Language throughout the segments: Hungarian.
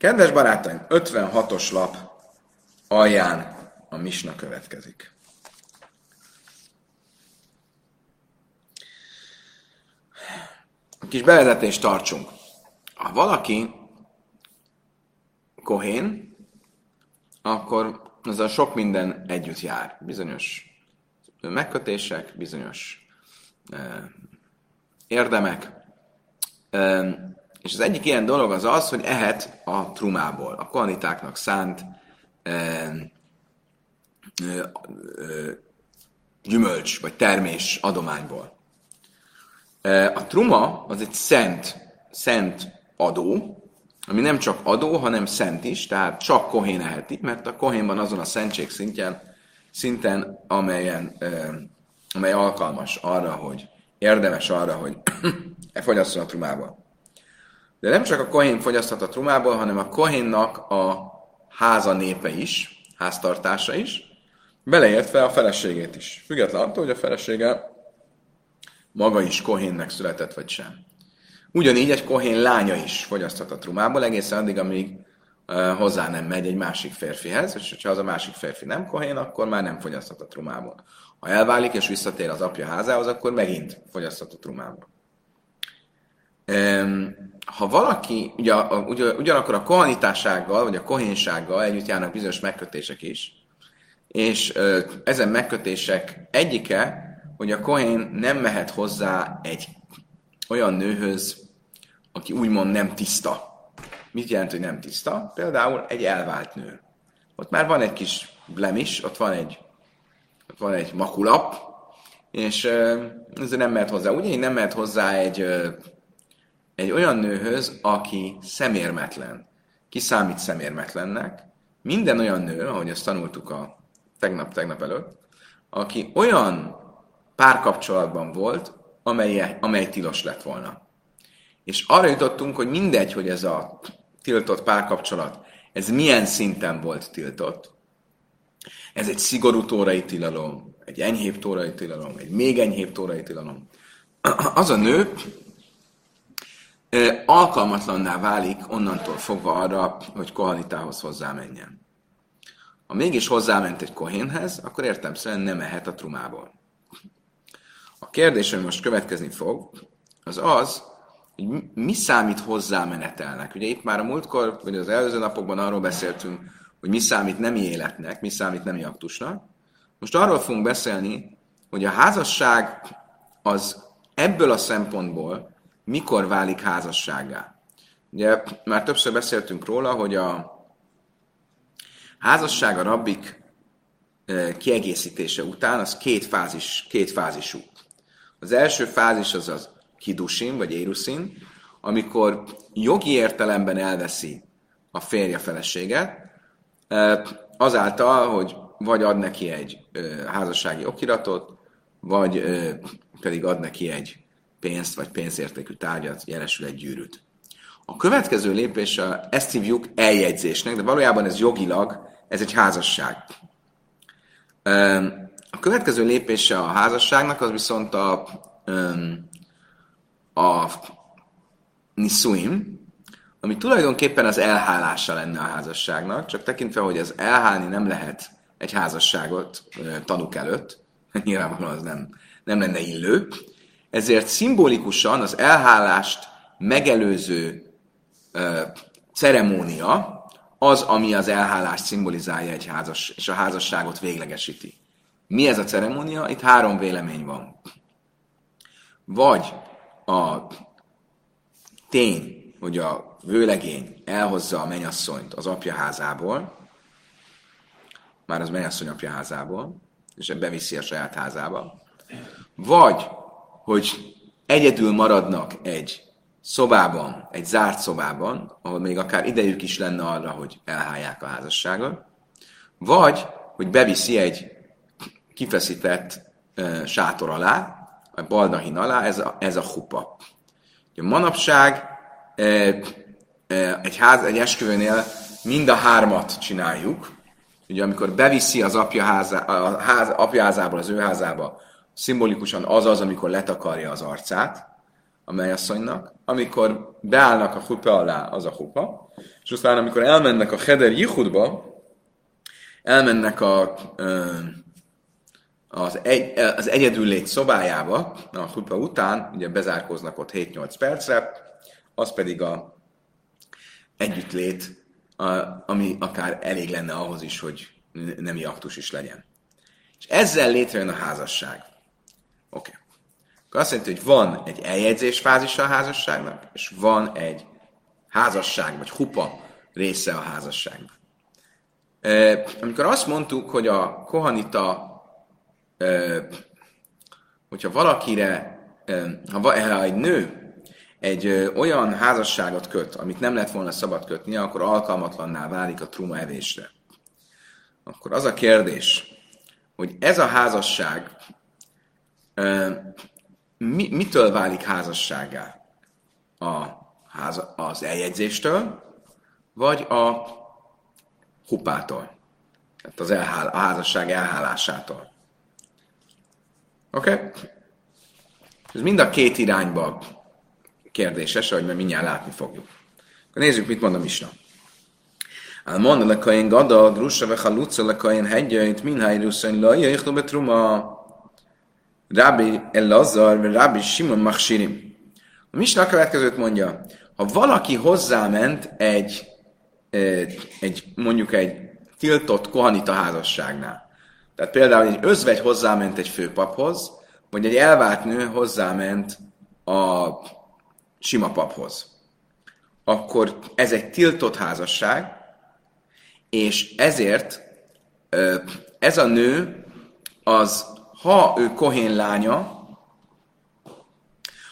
Kedves barátaim, 56-os lap alján a misna következik. Kis bevezetést tartsunk. Ha valaki kohén, akkor a sok minden együtt jár. Bizonyos megkötések, bizonyos eh, érdemek. Eh, és az egyik ilyen dolog az az, hogy ehet a trumából, a kohanitáknak szánt eh, gyümölcs vagy termés adományból. A truma az egy szent, szent adó, ami nem csak adó, hanem szent is, tehát csak kohén eheti, mert a kohén van azon a szentség szintjén, szinten, amelyen, amely alkalmas arra, hogy érdemes arra, hogy e fogyasszon a trumából. De nem csak a kohén fogyaszthat a trumából, hanem a kohénnak a háza népe is, háztartása is, beleértve a feleségét is. Független attól, hogy a felesége maga is kohénnek született, vagy sem. Ugyanígy egy kohén lánya is fogyaszthat a trumából, egészen addig, amíg hozzá nem megy egy másik férfihez, és ha az a másik férfi nem kohén, akkor már nem fogyaszthat a trumából. Ha elválik és visszatér az apja házához, akkor megint fogyaszthat a trumából. Um, ha valaki, ugye, ugye, ugyanakkor a kohanitássággal, vagy a kohénsággal együtt járnak bizonyos megkötések is, és uh, ezen megkötések egyike, hogy a kohén nem mehet hozzá egy olyan nőhöz, aki úgymond nem tiszta. Mit jelent, hogy nem tiszta? Például egy elvált nő. Ott már van egy kis blemis, ott van egy, ott van egy makulap, és ezért nem mehet hozzá. Ugye nem mehet hozzá egy, egy olyan nőhöz, aki szemérmetlen. Ki számít szemérmetlennek? Minden olyan nő, ahogy ezt tanultuk a tegnap-tegnap előtt, aki olyan párkapcsolatban volt, amely, amely tilos lett volna. És arra jutottunk, hogy mindegy, hogy ez a tiltott párkapcsolat, ez milyen szinten volt tiltott. Ez egy szigorú tórai tilalom, egy enyhébb tórai tilalom, egy még enyhébb tórai tilalom. Az a nő alkalmatlanná válik onnantól fogva arra, hogy kohanitához hozzámenjen. Ha mégis hozzáment egy kohénhez, akkor értelmszerűen nem ehet a trumából. A kérdés, ami most következni fog, az az, hogy mi számít hozzámenetelnek. Ugye itt már a múltkor, vagy az előző napokban arról beszéltünk, hogy mi számít nemi életnek, mi számít nemi aktusnak. Most arról fogunk beszélni, hogy a házasság az ebből a szempontból mikor válik házasságá. Ugye már többször beszéltünk róla, hogy a házasság a rabbik eh, kiegészítése után az két, fázis, két fázisú. Az első fázis az az kidusin, vagy éruszin, amikor jogi értelemben elveszi a férje feleséget, azáltal, hogy vagy ad neki egy házassági okiratot, vagy pedig ad neki egy pénzt, vagy pénzértékű tárgyat, jelesül egy gyűrűt. A következő lépés, ezt hívjuk eljegyzésnek, de valójában ez jogilag, ez egy házasság. A következő lépése a házasságnak az viszont a, a nisuim, ami tulajdonképpen az elhálása lenne a házasságnak, csak tekintve, hogy az elhálni nem lehet egy házasságot tanuk előtt, nyilvánvalóan az nem, nem lenne illő, ezért szimbolikusan az elhálást megelőző ö, ceremónia az, ami az elhálást szimbolizálja egy házas, és a házasságot véglegesíti. Mi ez a ceremónia? Itt három vélemény van. Vagy a tény, hogy a vőlegény elhozza a menyasszonyt az apja házából, már az menyasszony apja házából, és beviszi a saját házába, vagy, hogy egyedül maradnak egy szobában, egy zárt szobában, ahol még akár idejük is lenne arra, hogy elhálják a házasságot, vagy, hogy beviszi egy kifeszített uh, sátor alá, a baldahin alá, ez a, ez a hupa. A manapság uh, uh, egy, ház, egy esküvőnél mind a hármat csináljuk. Ugye amikor beviszi az apja, háza, a ház, apja házából az ő házába, szimbolikusan az az, amikor letakarja az arcát, a melyasszonynak, amikor beállnak a hupa alá, az a hupa, és aztán amikor elmennek a Heder Jihudba, elmennek a, az, egy, az egyedüllét szobájába, a hupa után, ugye bezárkoznak ott 7-8 percre, az pedig a együttlét, ami akár elég lenne ahhoz is, hogy nemi aktus is legyen. És ezzel létrejön a házasság. Oké. Okay. Azt jelenti, hogy van egy eljegyzés fázisa a házasságnak, és van egy házasság, vagy hupa része a házasságnak. E, amikor azt mondtuk, hogy a kohanita, e, hogyha valakire, e, ha, ha egy nő egy ö, olyan házasságot köt, amit nem lett volna szabad kötni, akkor alkalmatlanná válik a truma evésre. Akkor az a kérdés, hogy ez a házasság mi, mitől válik házasságá? A, háza, az eljegyzéstől, vagy a hupától? Tehát az elhál, a házasság elhálásától. Oké? Okay? Ez mind a két irányba kérdéses, ahogy mert mindjárt látni fogjuk. Akkor nézzük, mit mond a Misna. Almon lekain gada, grusa vecha luca lekain hegyeit, minhai ruszain laja, ichlu betruma, Rabbi Elazar, vagy Rabbi Simon Machsirim. A Misna következőt mondja, ha valaki hozzáment egy, egy mondjuk egy tiltott kohanita házasságnál, tehát például egy özvegy hozzáment egy főpaphoz, vagy egy elvált nő hozzáment a sima paphoz. Akkor ez egy tiltott házasság, és ezért ez a nő az, ha ő kohén lánya,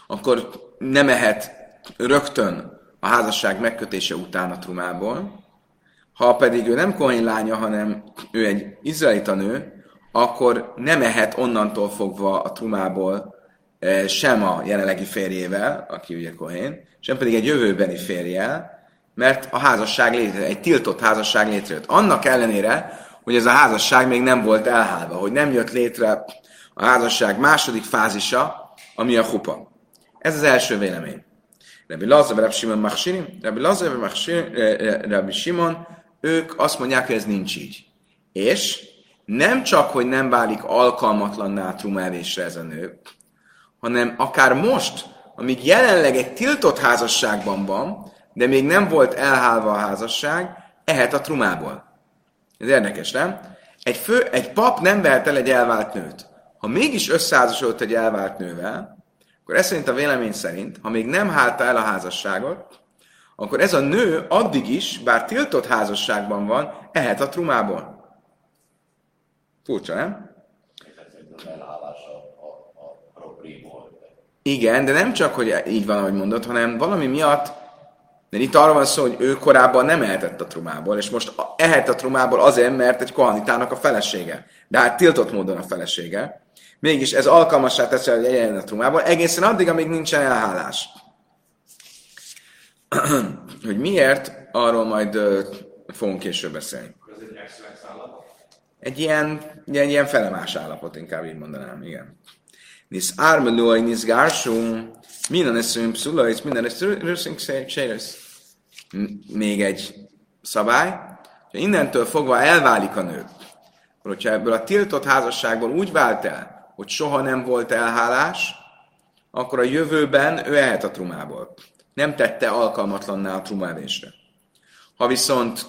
akkor nem ehet rögtön a házasság megkötése után a trumából, ha pedig ő nem kohén lánya, hanem ő egy izraelita nő, akkor nem ehet onnantól fogva a trumából sem a jelenlegi férjével, aki ugye Kohén, sem pedig egy jövőbeni férjel, mert a házasság létre, egy tiltott házasság létrejött. Annak ellenére, hogy ez a házasság még nem volt elhálva, hogy nem jött létre a házasság második fázisa, ami a hupa. Ez az első vélemény. Rabbi Lazar, Rabbi Simon Machsirim, Rabbi Lazar, Rabbi Simon, ők azt mondják, hogy ez nincs így. És nem csak, hogy nem válik alkalmatlanná trumávésre ez a nő, hanem akár most, amíg jelenleg egy tiltott házasságban van, de még nem volt elhálva a házasság, ehet a trumából. Ez érdekes, nem? Egy, fő, egy pap nem vehet el egy elvált nőt. Ha mégis összeházasodott egy elvált nővel, akkor ez szerint a vélemény szerint, ha még nem hálta el a házasságot, akkor ez a nő addig is, bár tiltott házasságban van, ehet a trumából. Furcsa, nem? Igen, de nem csak, hogy így van, ahogy mondod, hanem valami miatt, de itt arról van szó, hogy ő korábban nem ehetett a trumából, és most ehet a trumából azért, mert egy kohanitának a felesége. De hát tiltott módon a felesége. Mégis ez alkalmassá teszi, hogy egyen a trumából, egészen addig, amíg nincsen elhálás. hogy miért, arról majd uh, fogunk később beszélni. Egy ilyen, egy ilyen felemás állapot, inkább így mondanám, igen. Nis armelói, nis gársum, minden eszünk pszulajsz, minden eszünk séresz. Még egy szabály, ha innentől fogva elválik a nő, akkor hogyha ebből a tiltott házasságból úgy vált el, hogy soha nem volt elhálás, akkor a jövőben ő ehet a trumából. Nem tette alkalmatlanná a trumávésre. Ha viszont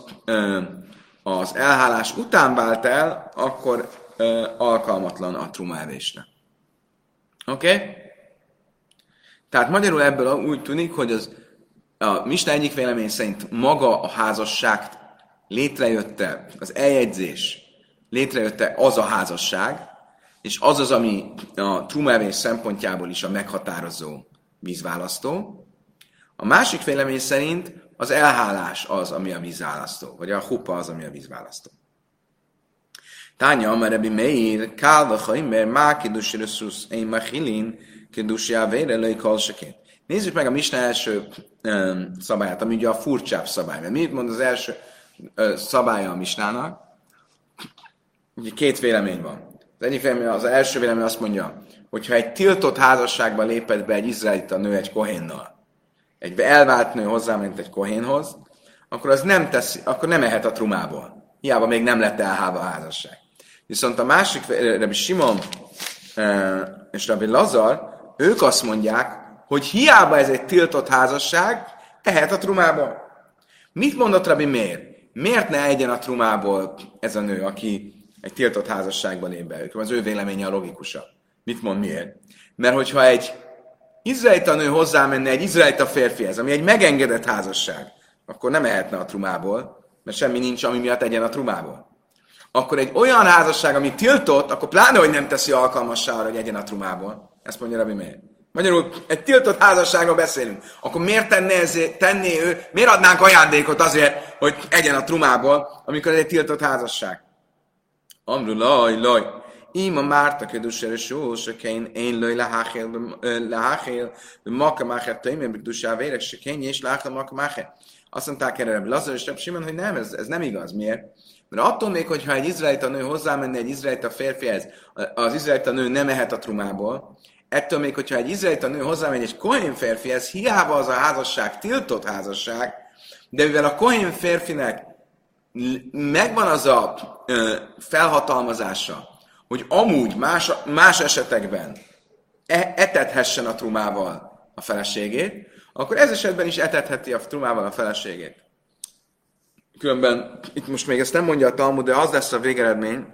az elhálás után vált el, akkor alkalmatlan a trumávésre. Oké? Okay? Tehát magyarul ebből úgy tűnik, hogy az, a Mista egyik vélemény szerint maga a házasság létrejötte, az eljegyzés létrejötte az a házasság, és az az, ami a trumevés szempontjából is a meghatározó vízválasztó. A másik vélemény szerint az elhálás az, ami a vízválasztó, vagy a hupa az, ami a vízválasztó. Tánya, amar Rabbi Meir, kálva haimer, má kidusi reszusz, én machilin, kidusi avére, löj kalsakén. Nézzük meg a Misna első um, szabályát, ami ugye a furcsább szabály. Mert mit mond az első uh, szabálya a Misnának? Ugye két vélemény van. Az egyik vélemény, az első vélemény azt mondja, hogyha egy tiltott házasságba lépett be egy izraelita nő egy kohénnal, egy elvált nő hozzáment egy kohénhoz, akkor az nem teszi, akkor nem ehet a trumából. Hiába még nem lett elháva a házasság. Viszont a másik, Rabbi Simon és Rabbi Lazar, ők azt mondják, hogy hiába ez egy tiltott házasság, ehet a trumából. Mit mondott Rabbi Mér? Miért ne egyen a trumából ez a nő, aki egy tiltott házasságban lép be? Az ő véleménye a logikusabb. Mit mond miért? Mert hogyha egy izraelita nő hozzámenne egy izraelita férfihez, ami egy megengedett házasság, akkor nem ehetne a trumából, mert semmi nincs, ami miatt egyen a trumából. Akkor egy olyan házasság, ami tiltott, akkor pláne, hogy nem teszi alkalmassá arra, hogy egyen a trumából. Ezt mondja Rabbi Meir. Magyarul egy tiltott házasságról beszélünk. Akkor miért tenné, ezért, tenné ő, miért adnánk ajándékot azért, hogy egyen a trumából, amikor ez egy tiltott házasság? Amru laj, laj. Ima Márta kedusere sós, én én lőj leháchél, maka mácher töjmén, kedusá vérek, se kény, és láhel maka mácher. Azt mondták erre Lazar és Simon, hogy nem, ez, ez nem igaz. Miért? Mert attól még, hogyha egy izraelita nő hozzámenne egy izraelita férfihez, az izraelita nő nem ehet a trumából, ettől még, hogyha egy izraelita nő hozzámegy egy kohén férfihez, hiába az a házasság tiltott házasság, de mivel a kohén férfinek megvan az a ö, felhatalmazása, hogy amúgy más, más esetekben e, etethessen a trumával a feleségét, akkor ez esetben is etetheti a trumával a feleségét. Különben itt most még ezt nem mondja a Talmud, de az lesz a végeredmény,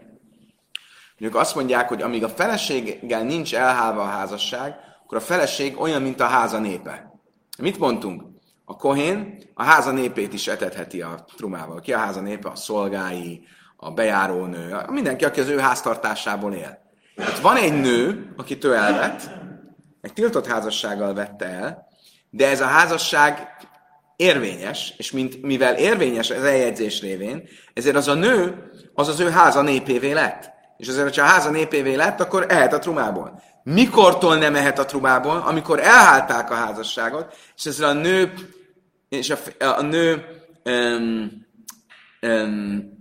hogy ők azt mondják, hogy amíg a feleséggel nincs elhálva a házasság, akkor a feleség olyan, mint a háza népe. Mit mondtunk? A kohén a háza népét is etetheti a trumával. Ki a háza népe? A szolgái, a bejárónő, mindenki, aki az ő háztartásából él. Hát van egy nő, akit ő elvett, egy tiltott házassággal vette el, de ez a házasság érvényes, és mint, mivel érvényes az eljegyzés révén, ezért az a nő, az az ő háza népévé lett. És azért, hogyha a háza népévé lett, akkor ehet a trumából. Mikortól nem ehet a trumából? Amikor elhálták a házasságot, és ezzel a nő, és a, a nő um, um,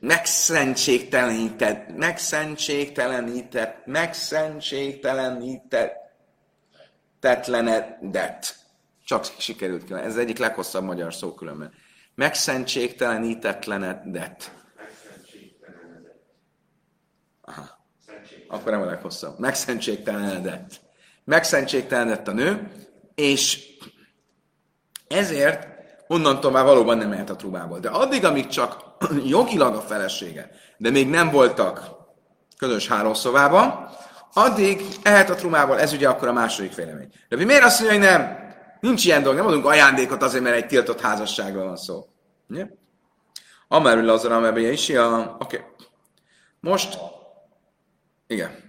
megszentségtelenített, megszentségtelenített, tetlenedett. Csak sikerült ki. Ez egyik leghosszabb magyar szó különben. Megszentségtelenítetlenedett. Aha. Akkor nem a leghosszabb. Megszentségtelenedett. Megszentségtelenedett a nő, és ezért onnantól már valóban nem mehet a trubából. De addig, amíg csak jogilag a felesége, de még nem voltak közös hálószobában, addig ehet a trumából, ez ugye akkor a második vélemény. De miért azt mondja, hogy nem? Nincs ilyen dolog, nem adunk ajándékot azért, mert egy tiltott házasságról van szó. Ugye? Amerül az a is, oké. Okay. Most, igen.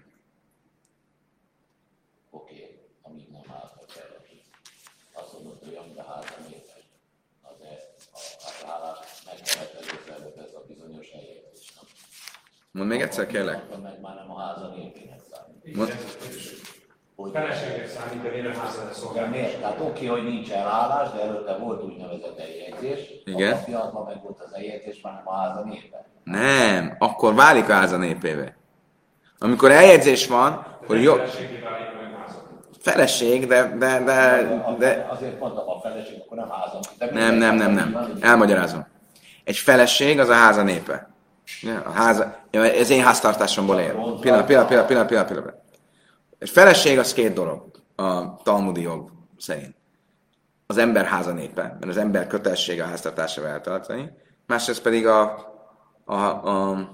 Mondd még egyszer, kérlek. Meg már nem a háza népének számít. Feleségnek számít, de miért a házra szolgál? Miért? Tehát oké, hogy nincs elállás, de előtte volt úgynevezett eljegyzés. Igen. A fiatban meg volt az eljegyzés, már nem a háza népe. Nem, akkor válik a háza népévé. Amikor eljegyzés van, hogy jó... Feleség, de, de, de, de... Azért mondtam, a feleség, akkor nem házam. Nem, nem, nem, nem. Elmagyarázom. Egy feleség az a háza népe. A háza, ez én háztartásomból él. Pillanat, pillanat, pillanat, pillanat, pillanat, pillanat. Egy feleség az két dolog a talmudi jog szerint. Az ember háza népe, mert az ember kötelessége a háztartásával eltartani, másrészt pedig a, a, a, a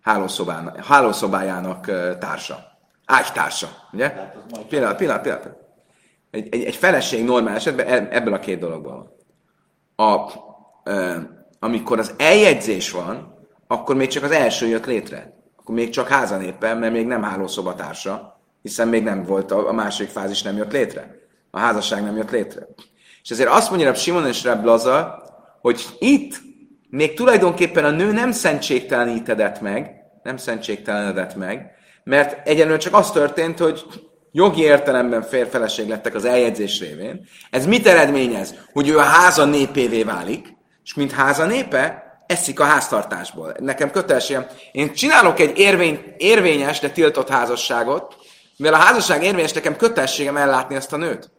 hálószobának, hálószobájának társa. Ágytársa, ugye? Pillanat, pillanat, pillanat. Egy, egy, egy feleség normál esetben e, ebből a két dologból. A, amikor az eljegyzés van, akkor még csak az első jött létre. Akkor még csak házanéppen, mert még nem hálószobatársa, hiszen még nem volt, a, a második fázis nem jött létre. A házasság nem jött létre. És ezért azt mondja Simon és Reb Laza, hogy itt még tulajdonképpen a nő nem szentségtelenítedett meg, nem szentségtelenedett meg, mert egyenlően csak az történt, hogy jogi értelemben férfeleség lettek az eljegyzés révén. Ez mit eredményez? Hogy ő a háza népévé válik, és mint háza népe, eszik a háztartásból. Nekem kötelességem. Én csinálok egy érvény, érvényes, de tiltott házasságot, mivel a házasság érvényes, nekem kötelességem ellátni ezt a nőt.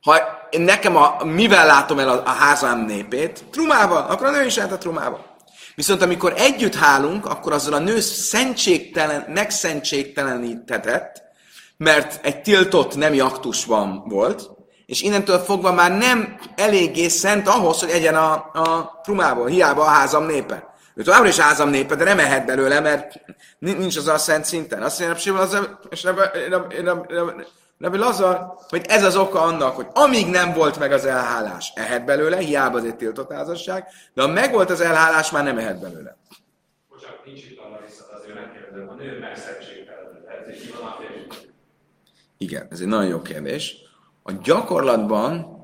Ha nekem a, mivel látom el a, a házám népét? Trumával, akkor a nő is a trumával. Viszont amikor együtt hálunk, akkor azzal a nő szentségtelen, megszentségtelenítetett, mert egy tiltott nemi aktusban volt, és innentől fogva már nem eléggé szent ahhoz, hogy egyen a, a trumából, hiába a házam népe. Ő továbbra is házam népe, de nem ehet belőle, mert nincs az a szent szinten. Azt mondja, az, és Rabbi Lazar, hogy ez az oka annak, hogy amíg nem volt meg az elhálás, ehet belőle, hiába az egy tiltott házasság, de ha megvolt az elhálás, már nem ehet belőle. Bocsánat, nincs itt a Larissa, azért megkérdezem, a nő férfi. Igen, ez egy nagyon jó kérdés. A gyakorlatban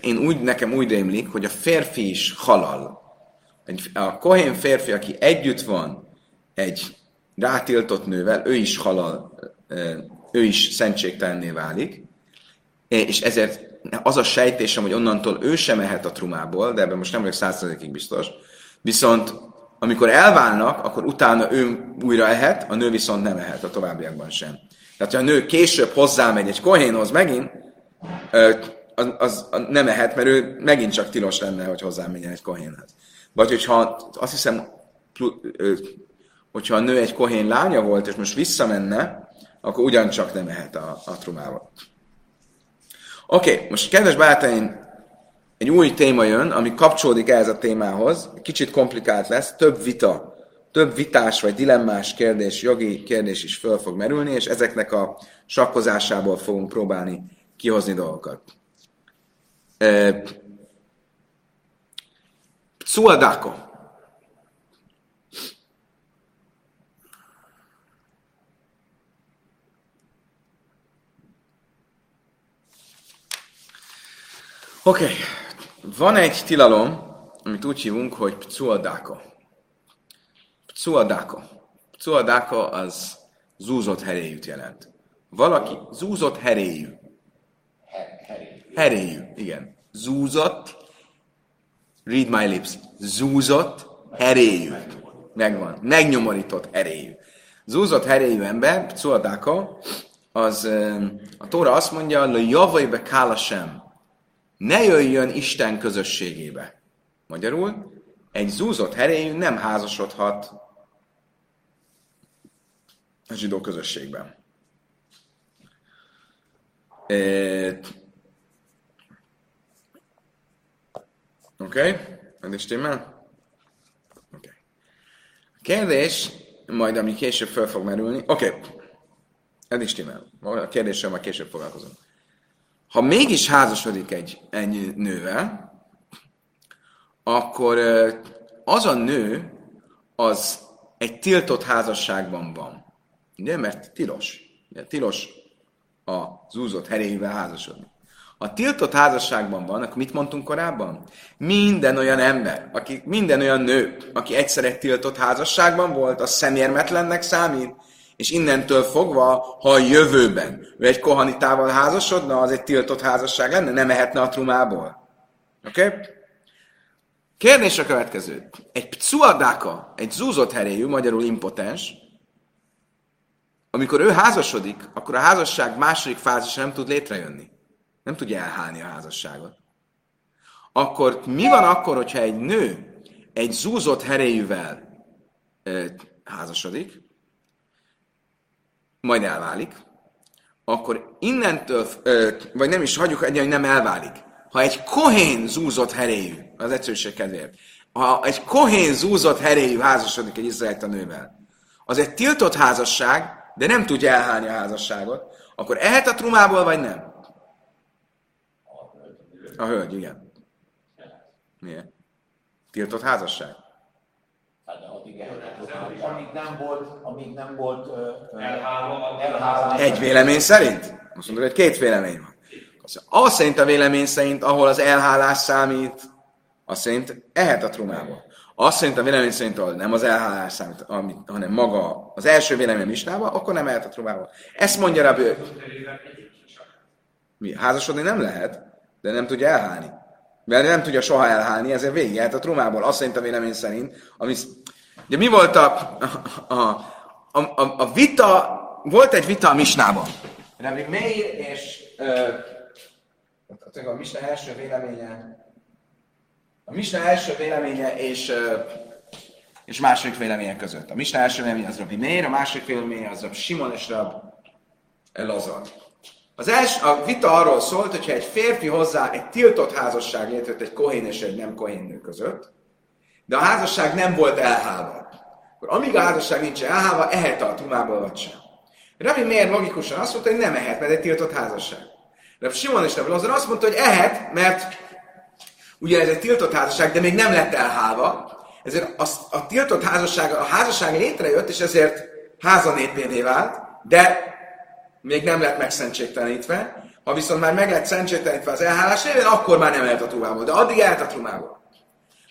én úgy, nekem úgy rémlik, hogy a férfi is halal. Egy, a kohén férfi, aki együtt van egy rátiltott nővel, ő is halal, ő is szentségtelenné válik, és ezért az a sejtésem, hogy onnantól ő sem mehet a trumából, de ebben most nem vagyok százszerzékig biztos, viszont amikor elválnak, akkor utána ő újra ehet, a nő viszont nem ehet a továbbiakban sem. Tehát, ha a nő később hozzámegy egy kohénhoz megint, az, az, nem ehet, mert ő megint csak tilos lenne, hogy hozzámenjen egy kohénhez. Vagy hogyha azt hiszem, hogyha a nő egy kohén lánya volt, és most visszamenne, akkor ugyancsak nem ehet a, a trumával. Oké, okay, most kedves barátaim, egy új téma jön, ami kapcsolódik ehhez a témához. Kicsit komplikált lesz, több vita, több vitás vagy dilemmás kérdés, jogi kérdés is föl fog merülni, és ezeknek a sakkozásából fogunk próbálni kihozni dolgokat. Pcuadako. Oké, okay. van egy tilalom, amit úgy hívunk, hogy pcuadako. Pcuadako. Pcuadako az zúzott heréjűt jelent. Valaki zúzott heréjű. Heréjű, igen. Zúzott, read my lips, zúzott, heréjű. Megvan. Megnyomorított heréjű. Zúzott heréjű ember, Pcuadáka, az a Tóra azt mondja, hogy javai be kálasem, ne jöjjön Isten közösségébe. Magyarul, egy zúzott heréjű nem házasodhat a zsidó közösségben. Oké? Okay? Ez? Oké. Okay. A kérdés, majd ami később fel fog merülni. Oké. Okay. Ez is stimmel. A kérdéssel majd később foglalkozom. Ha mégis házasodik egy, egy nővel, akkor az a nő, az egy tiltott házasságban van. Ugye? Mert tilos. Ugye? Tilos a zúzott heréivel házasodni. Ha tiltott házasságban van, akkor mit mondtunk korábban? Minden olyan ember, aki, minden olyan nő, aki egyszer egy tiltott házasságban volt, az szemérmetlennek számít, és innentől fogva, ha a jövőben ő egy kohanitával házasodna, az egy tiltott házasság lenne, nem mehetne a trumából. Oké? Okay? Kérdés a következő. Egy pcuadáka, egy zúzott heréjű, magyarul impotens, amikor ő házasodik, akkor a házasság második fázisa nem tud létrejönni nem tudja elhálni a házasságot. Akkor mi van akkor, hogyha egy nő egy zúzott heréjűvel ö, házasodik, majd elválik, akkor innentől, ö, vagy nem is hagyjuk egy, hogy nem elválik. Ha egy kohén zúzott heréjű, az egyszerűség kedvéért, ha egy kohén zúzott heréjű házasodik egy izraelita nővel, az egy tiltott házasság, de nem tudja elhálni a házasságot, akkor ehet a trumából, vagy nem? A hölgy, igen. Miért? Tiltott házasság? Hát, amíg nem volt, amíg nem volt. Egy vélemény szerint? Most mondod, hogy két vélemény van. Az szerint a vélemény szerint, ahol az elhálás számít, az szerint ehet a trumából. Azt szerint a vélemény szerint, ahol nem az elhálás számít, amit, hanem maga az első vélemény listába, akkor nem ehet a trumából. Ezt mondja rá Mi? Házasodni nem lehet de nem tudja elhálni. mert nem tudja soha elhálni, ezért végig a trumából. Azt szerint a vélemény szerint, ami... De mi volt a, a, a, a, a vita, volt egy vita a Misnában. Rabbi Meir és a Misna első véleménye a Misna első véleménye és, és második véleménye között. A Misna első véleménye az Rabbi Meir, a második véleménye az Rabbi Simon és Rab Lazar. Az első, a vita arról szólt, hogyha egy férfi hozzá egy tiltott házasság létrejött egy kohén és egy nem kohén nő között, de a házasság nem volt elhálva. Akkor amíg a házasság nincs elhálva, ehet a tumából vagy sem. Rabbi miért logikusan azt mondta, hogy nem ehet, mert egy tiltott házasság. Rabbi Simon és Rabbi azt mondta, hogy ehet, mert ugye ez egy tiltott házasság, de még nem lett elhálva, ezért a, a tiltott házasság, a házasság létrejött, és ezért házanépévé vált, de még nem lett megszentségtelenítve. Ha viszont már meg lett szentségtelenítve az elhálás évén, akkor már nem lehet a trumából. De addig elhet a trumából.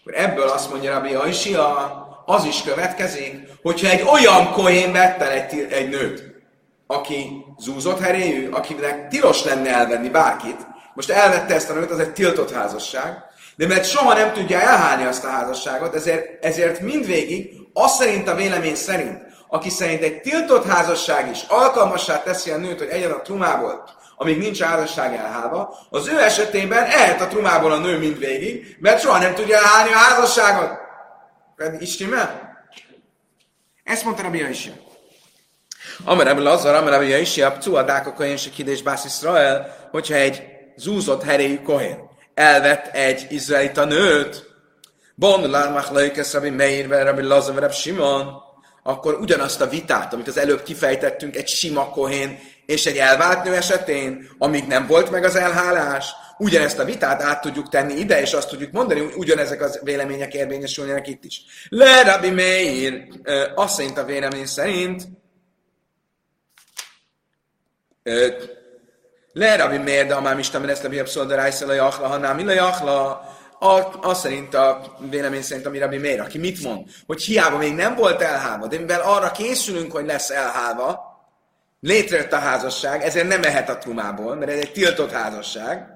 Akkor ebből azt mondja Rabbi Aisia, az is következik, hogyha egy olyan kohén vette egy, egy nőt, aki zúzott heréjű, akinek tilos lenne elvenni bárkit, most elvette ezt a nőt, az egy tiltott házasság, de mert soha nem tudja elhálni azt a házasságot, ezért, ezért mindvégig, azt szerint a vélemény szerint, aki szerint egy tiltott házasság is alkalmassá teszi a nőt, hogy egyen a trumából, amíg nincs házasság elhálva, az ő esetében ehet a trumából a nő mindvégig, mert soha nem tudja elhálni a házasságot. Pedig istimmel? Ezt mondta Rabbi Jaisia. Amar Rabbi Lazar, Amar Rabbi Jaisia, Pcuadák a Kohen Sekidés Bász Israel, hogyha egy zúzott heréjű Kohen elvett egy izraelita nőt, Bon Lármach Leikesz Rabbi Meir, Rabbi Lazar, Rabbi Simon, akkor ugyanazt a vitát, amit az előbb kifejtettünk egy sima kohén és egy elvált nő esetén, amíg nem volt meg az elhálás, ugyanezt a vitát át tudjuk tenni ide, és azt tudjuk mondani, hogy ugyanezek az vélemények érvényesülnek itt is. Le Rabbi Meir, azt szerint a vélemény szerint, le Rabbi Meir, de amám Isten, ezt a biabszol, de rájszel a jachla, hanem a jachla, az szerint a vélemény szerint, ami Rabbi Meir, aki mit mond? Hogy hiába még nem volt elhálva, de mivel arra készülünk, hogy lesz elhálva, létrejött a házasság, ezért nem mehet a trumából, mert ez egy tiltott házasság,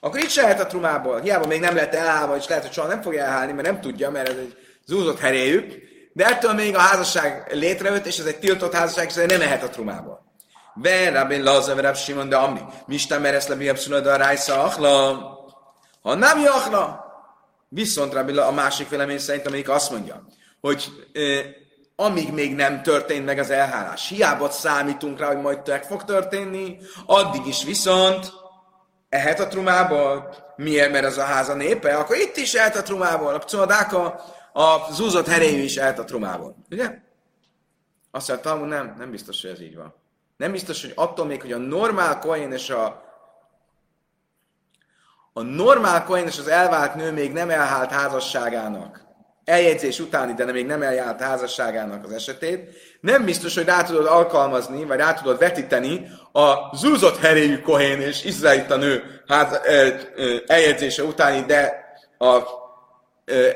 akkor itt se lehet a trumából. Hiába még nem lett elhálva, és lehet, hogy soha nem fogja elhálni, mert nem tudja, mert ez egy zúzott heréjük, de ettől még a házasság létrejött, és ez egy tiltott házasság, és nem mehet a trumából. Ve Rabbi Lazar, Rabbi Simon, de Amni. Misten meresz le, abszolút a rájsza. Ha nem jachla, Viszont Rabbi a másik vélemény szerint, amelyik azt mondja, hogy eh, amíg még nem történt meg az elhálás, hiába számítunk rá, hogy majd meg fog történni, addig is viszont ehet a trumából. Miért? Mert ez a háza népe, akkor itt is ehet a trumából. A pcodadáka, a zúzott heréjű is ehet a trumából. Ugye? Azt mondta, nem, nem biztos, hogy ez így van. Nem biztos, hogy attól még, hogy a normál koin és a a normál koin és az elvált nő még nem elhált házasságának, eljegyzés utáni, de még nem eljárt házasságának az esetét, nem biztos, hogy rá tudod alkalmazni, vagy rá tudod vetíteni a zúzott heréjű kohén és izraelita nő ház, ö, ö, eljegyzése utáni, de a ö,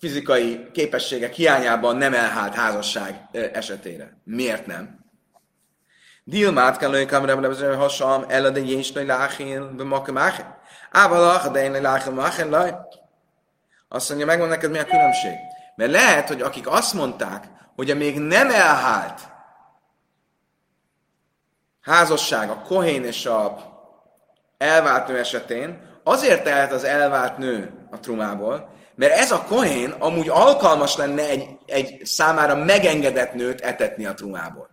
fizikai képességek hiányában nem elhált házasság esetére. Miért nem? Dilmát kell lőni kamerában, hasam, eladé jésnai láhén, bemakem áhén. Ávalach, de én látom, machen laj. Azt mondja, megmond neked, mi a különbség. Mert lehet, hogy akik azt mondták, hogy a még nem elhált házasság a kohén és a elvált nő esetén, azért elhet az elvált nő a trumából, mert ez a kohén amúgy alkalmas lenne egy, egy számára megengedett nőt etetni a trumából.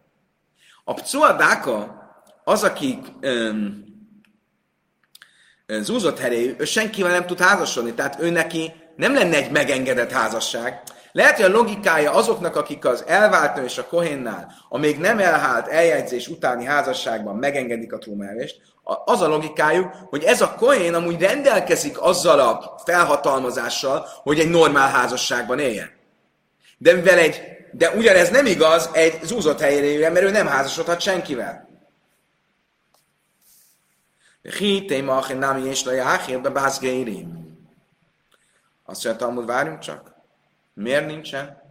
A pcuadáka az, aki öm, zúzott heréjű, ő senkivel nem tud házasodni, tehát ő neki nem lenne egy megengedett házasság. Lehet, hogy a logikája azoknak, akik az elváltó és a kohénnál, a még nem elhált eljegyzés utáni házasságban megengedik a trómelést, az a logikájuk, hogy ez a kohén amúgy rendelkezik azzal a felhatalmazással, hogy egy normál házasságban éljen. De mivel egy, de ugyanez nem igaz egy zúzott helyére, mert ő nem házasodhat senkivel. Hité machin nami és lajáhir be bázgérim. Azt mondja, Talmud, várjunk csak. Miért nincsen?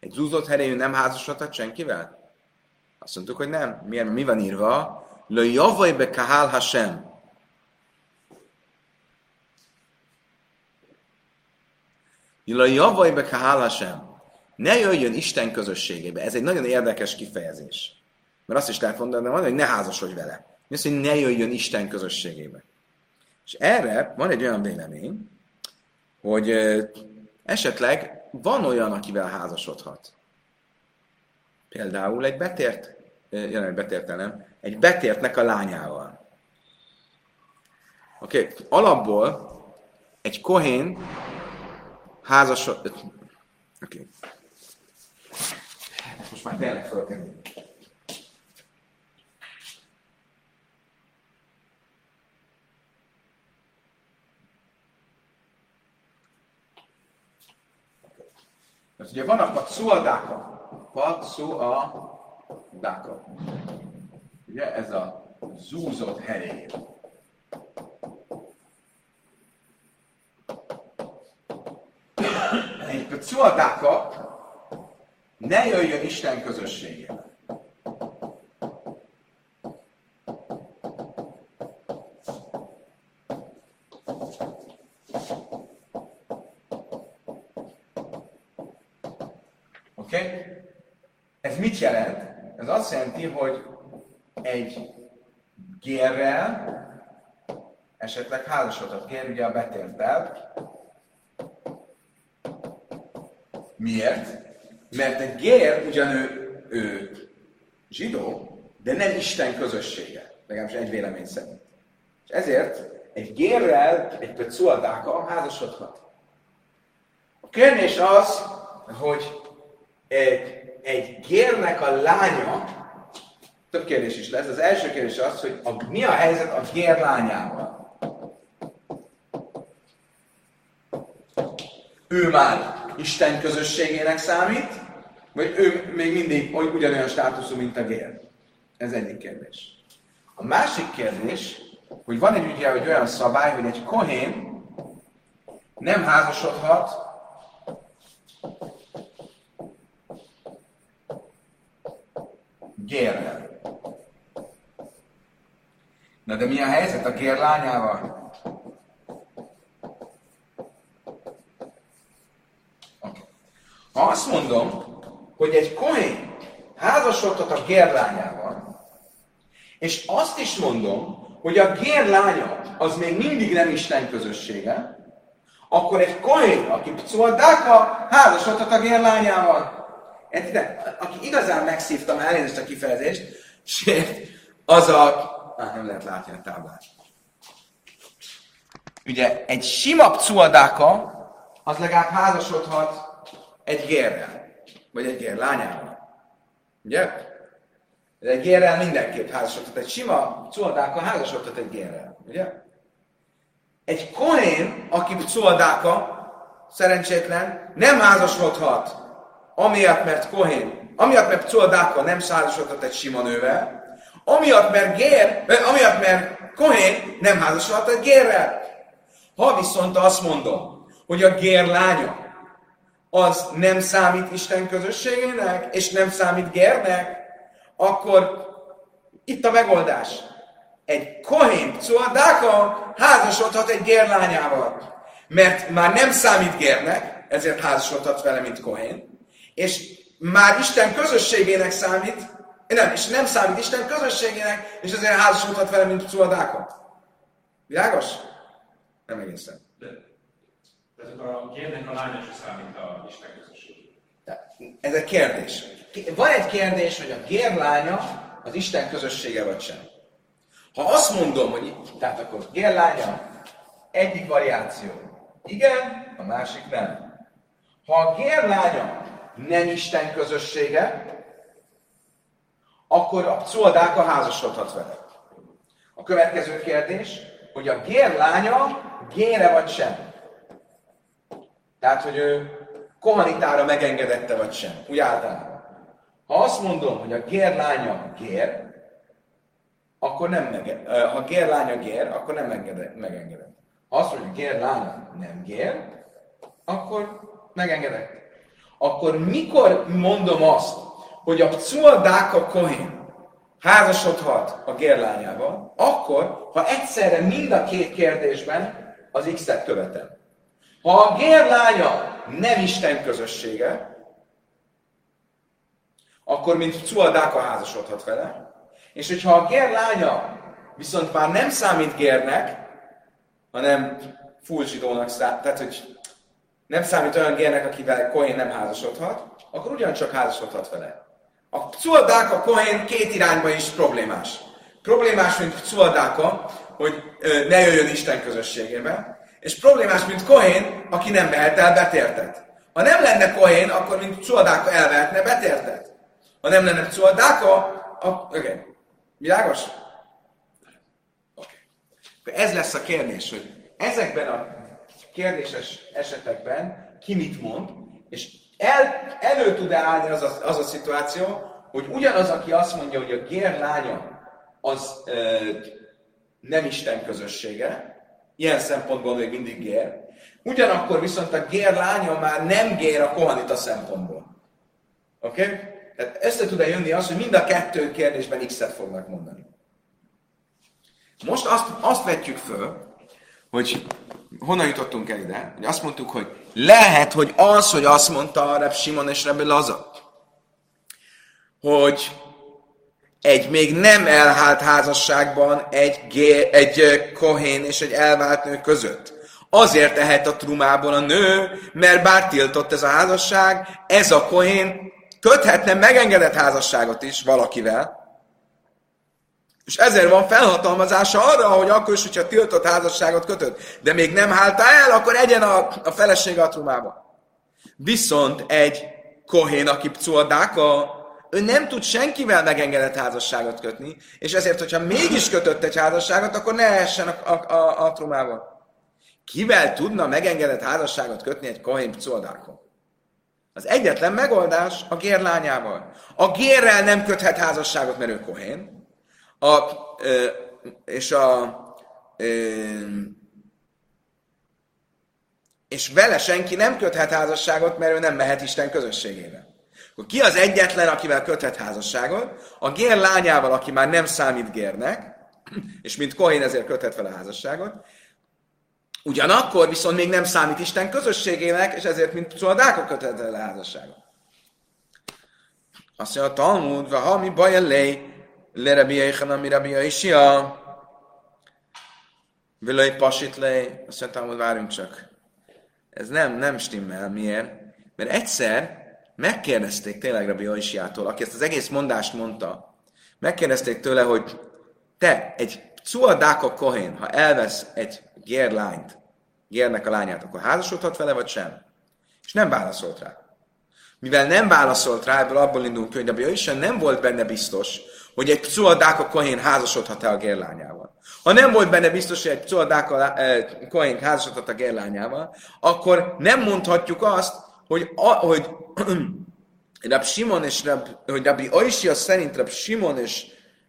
Egy zúzott herejű nem házasodhat senkivel? Azt mondtuk, hogy nem. Miért? Mi van írva? Le javaj be kahál hasem. Ila javaj be hála sem. Ne jöjjön Isten közösségébe. Ez egy nagyon érdekes kifejezés. Mert azt is lehet mondani, hogy ne házasodj vele. Az, hogy ne jöjjön Isten közösségébe. És erre van egy olyan vélemény, hogy esetleg van olyan, akivel házasodhat. Például egy betért, jelen betértelem, egy betértnek a lányával. Oké, okay. alapból egy kohén házasod... Oké. Okay. Most már tényleg fölkerül. Mert ugye vannak patszuldáka. Patszuldáka. Ugye ez a zúzott herény. Egy patszuldáka ne jöjjön Isten közösségébe. Jelent? Ez azt jelenti, hogy egy gérrel esetleg házasodhat. Gér ugye a betértel. Miért? Mert egy gér ugyan ő, zsidó, de nem Isten közössége. Legalábbis egy vélemény szerint. És ezért egy gérrel, egy pecuadáka házasodhat. A kérdés az, hogy egy egy gérnek a lánya, több kérdés is lesz. Az első kérdés az, hogy a, mi a helyzet a gér lányával? Ő már Isten közösségének számít, vagy ő még mindig ugyanolyan státuszú, mint a gér? Ez egyik kérdés. A másik kérdés, hogy van egy ugye, hogy olyan szabály, hogy egy kohén nem házasodhat gérrel. Na de mi a helyzet a gér lányával? Ha azt mondom, hogy egy kohén házasodhat a gér lányával, és azt is mondom, hogy a gér lánya az még mindig nem Isten közössége, akkor egy kohén, aki pcuadáka, házasodhat a gér lányával. Értitek? Aki igazán megszívta már elnézést a kifejezést, az a... Ah, nem lehet látni a táblát. Ugye egy sima pcuadáka, az legalább házasodhat egy gérrel, vagy egy gér lányával. Ugye? De egy gérrel mindenképp házasodhat. Egy sima cuadáka házasodhat egy gérrel. Ugye? Egy kohén, aki cuadáka, szerencsétlen, nem házasodhat amiatt, mert Kohén, amiatt, mert Cuadáka nem százasodhat egy sima nővel, amiatt, mert Gér, amiatt, mert Kohén nem házasodhat egy Gérrel. Ha viszont azt mondom, hogy a Gér lánya az nem számít Isten közösségének, és nem számít Gérnek, akkor itt a megoldás. Egy Kohén, Cuadáka házasodhat egy Gér lányával. Mert már nem számít Gérnek, ezért házasodhat vele, mint Kohén és már Isten közösségének számít, nem, és nem számít Isten közösségének, és azért házasodhat vele, mint Cuadáka. Világos? Nem egészen. De, a kérnek a lánya számít a Isten közösség. Ez egy kérdés. Van egy kérdés, hogy a gérlánya az Isten közössége vagy sem. Ha azt mondom, hogy tehát akkor gérlánya egyik variáció. Igen, a másik nem. Ha a gérlánya nem Isten közössége, akkor a pszoldáka házasodhat vele. A következő kérdés, hogy a gér lánya gére vagy sem. Tehát, hogy ő kohanitára megengedette vagy sem, úgy általában. Ha azt mondom, hogy a gér lánya gér, akkor nem meged, ha gér lánya gér, akkor nem megengedett. Ha azt mondja, hogy gér lánya nem gér, akkor megengedett akkor mikor mondom azt, hogy a Cuadáka Kohén házasodhat a gérlányával, akkor, ha egyszerre mind a két kérdésben az X-et követem. Ha a gér lánya nem Isten közössége, akkor mint Cuadáka házasodhat vele, és hogyha a gér lánya viszont már nem számít gérnek, hanem full zsidónak számít, tehát hogy nem számít olyan gérnek, akivel Kohén nem házasodhat, akkor ugyancsak házasodhat vele. A Cuadáka Kohén két irányba is problémás. Problémás, mint Cuadáka, hogy ne jöjjön Isten közösségébe, és problémás, mint Kohén, aki nem vehet el betértet. Ha nem lenne Kohén, akkor mint Cuadáka elvehetne betértet. Ha nem lenne Cuadáka, akkor... Okay. Világos? Okay. Ez lesz a kérdés, hogy ezekben a kérdéses esetekben ki mit mond, és el, elő tud-e állni az a, az a szituáció, hogy ugyanaz, aki azt mondja, hogy a gér lánya az ö, nem Isten közössége, ilyen szempontból még mindig gér, ugyanakkor viszont a gér lánya már nem gér a kohanita szempontból. Oké? Okay? Tehát össze tud-e jönni az, hogy mind a kettő kérdésben X-et fognak mondani. Most azt, azt vetjük föl, hogy honnan jutottunk el ide, hogy azt mondtuk, hogy lehet, hogy az, hogy azt mondta a Reb Simon és Reb Laza, hogy egy még nem elhált házasságban egy, gé, egy kohén és egy elvált nő között. Azért tehet a trumából a nő, mert bár tiltott ez a házasság, ez a kohén köthetne megengedett házasságot is valakivel, és ezért van felhatalmazása arra, hogy akkor is, hogyha tiltott házasságot kötött, de még nem hálta el, akkor egyen a, a feleség a trumába. Viszont egy kohén, aki pcuadáka, ő nem tud senkivel megengedett házasságot kötni, és ezért, hogyha mégis kötött egy házasságot, akkor ne essen a, a, a, a trumába. Kivel tudna megengedett házasságot kötni egy kohén pcuadákon? Az egyetlen megoldás a gér lányával. A gérrel nem köthet házasságot, mert ő kohén. A, és a és vele senki nem köthet házasságot, mert ő nem mehet Isten közösségébe. Akkor ki az egyetlen, akivel köthet házasságot? A gér lányával, aki már nem számít gérnek, és mint Kohén ezért köthet vele házasságot, Ugyanakkor viszont még nem számít Isten közösségének, és ezért, mint szoldákok köthet el a házasságot. Azt mondja a Talmud, ha mi baj elé, le Rabbi Yechanan, mi Rabbi Yaishia, Vilai pasit le, azt mondja Talmud, várjunk csak. Ez nem, nem stimmel. Miért? Mert egyszer megkérdezték tényleg Rabbi Yaishiától, aki ezt az egész mondást mondta, megkérdezték tőle, hogy te, egy Cuadáka Kohén, ha elvesz egy gérlányt, gérnek a lányát, akkor házasodhat vele, vagy sem? És nem válaszolt rá. Mivel nem válaszolt rá, ebből abból indulunk ki, hogy Rabbi Isten nem volt benne biztos, hogy egy Pcuadáka Kohén házasodhat-e a gérlányával. Ha nem volt benne biztos, hogy egy Pcuadáka eh, Kohén házasodhat a gérlányával, akkor nem mondhatjuk azt, hogy, a, hogy Rab Simon és Rab, hogy Rabbi Oishia szerint Rab Simon és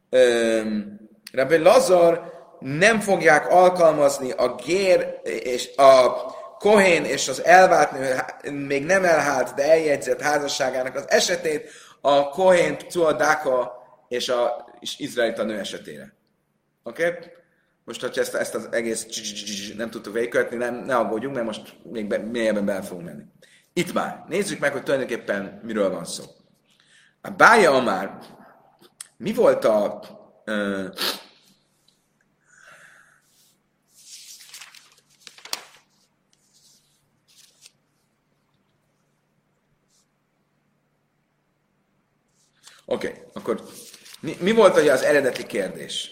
um, Rabbi Lazar nem fogják alkalmazni a gér és a kohén és az elvált nő még nem elhált, de eljegyzett házasságának az esetét a kohén, Cuadáka és a és izraelita nő esetére. Oké? Okay? Most, hogyha ezt, ezt az egész nem tudtuk végigkövetni, nem, ne aggódjunk, mert most még be, mélyebben bele fogunk menni. Itt már. Nézzük meg, hogy tulajdonképpen miről van szó. A Bája már mi volt a uh, Oké, okay, akkor mi, mi volt ugye az eredeti kérdés?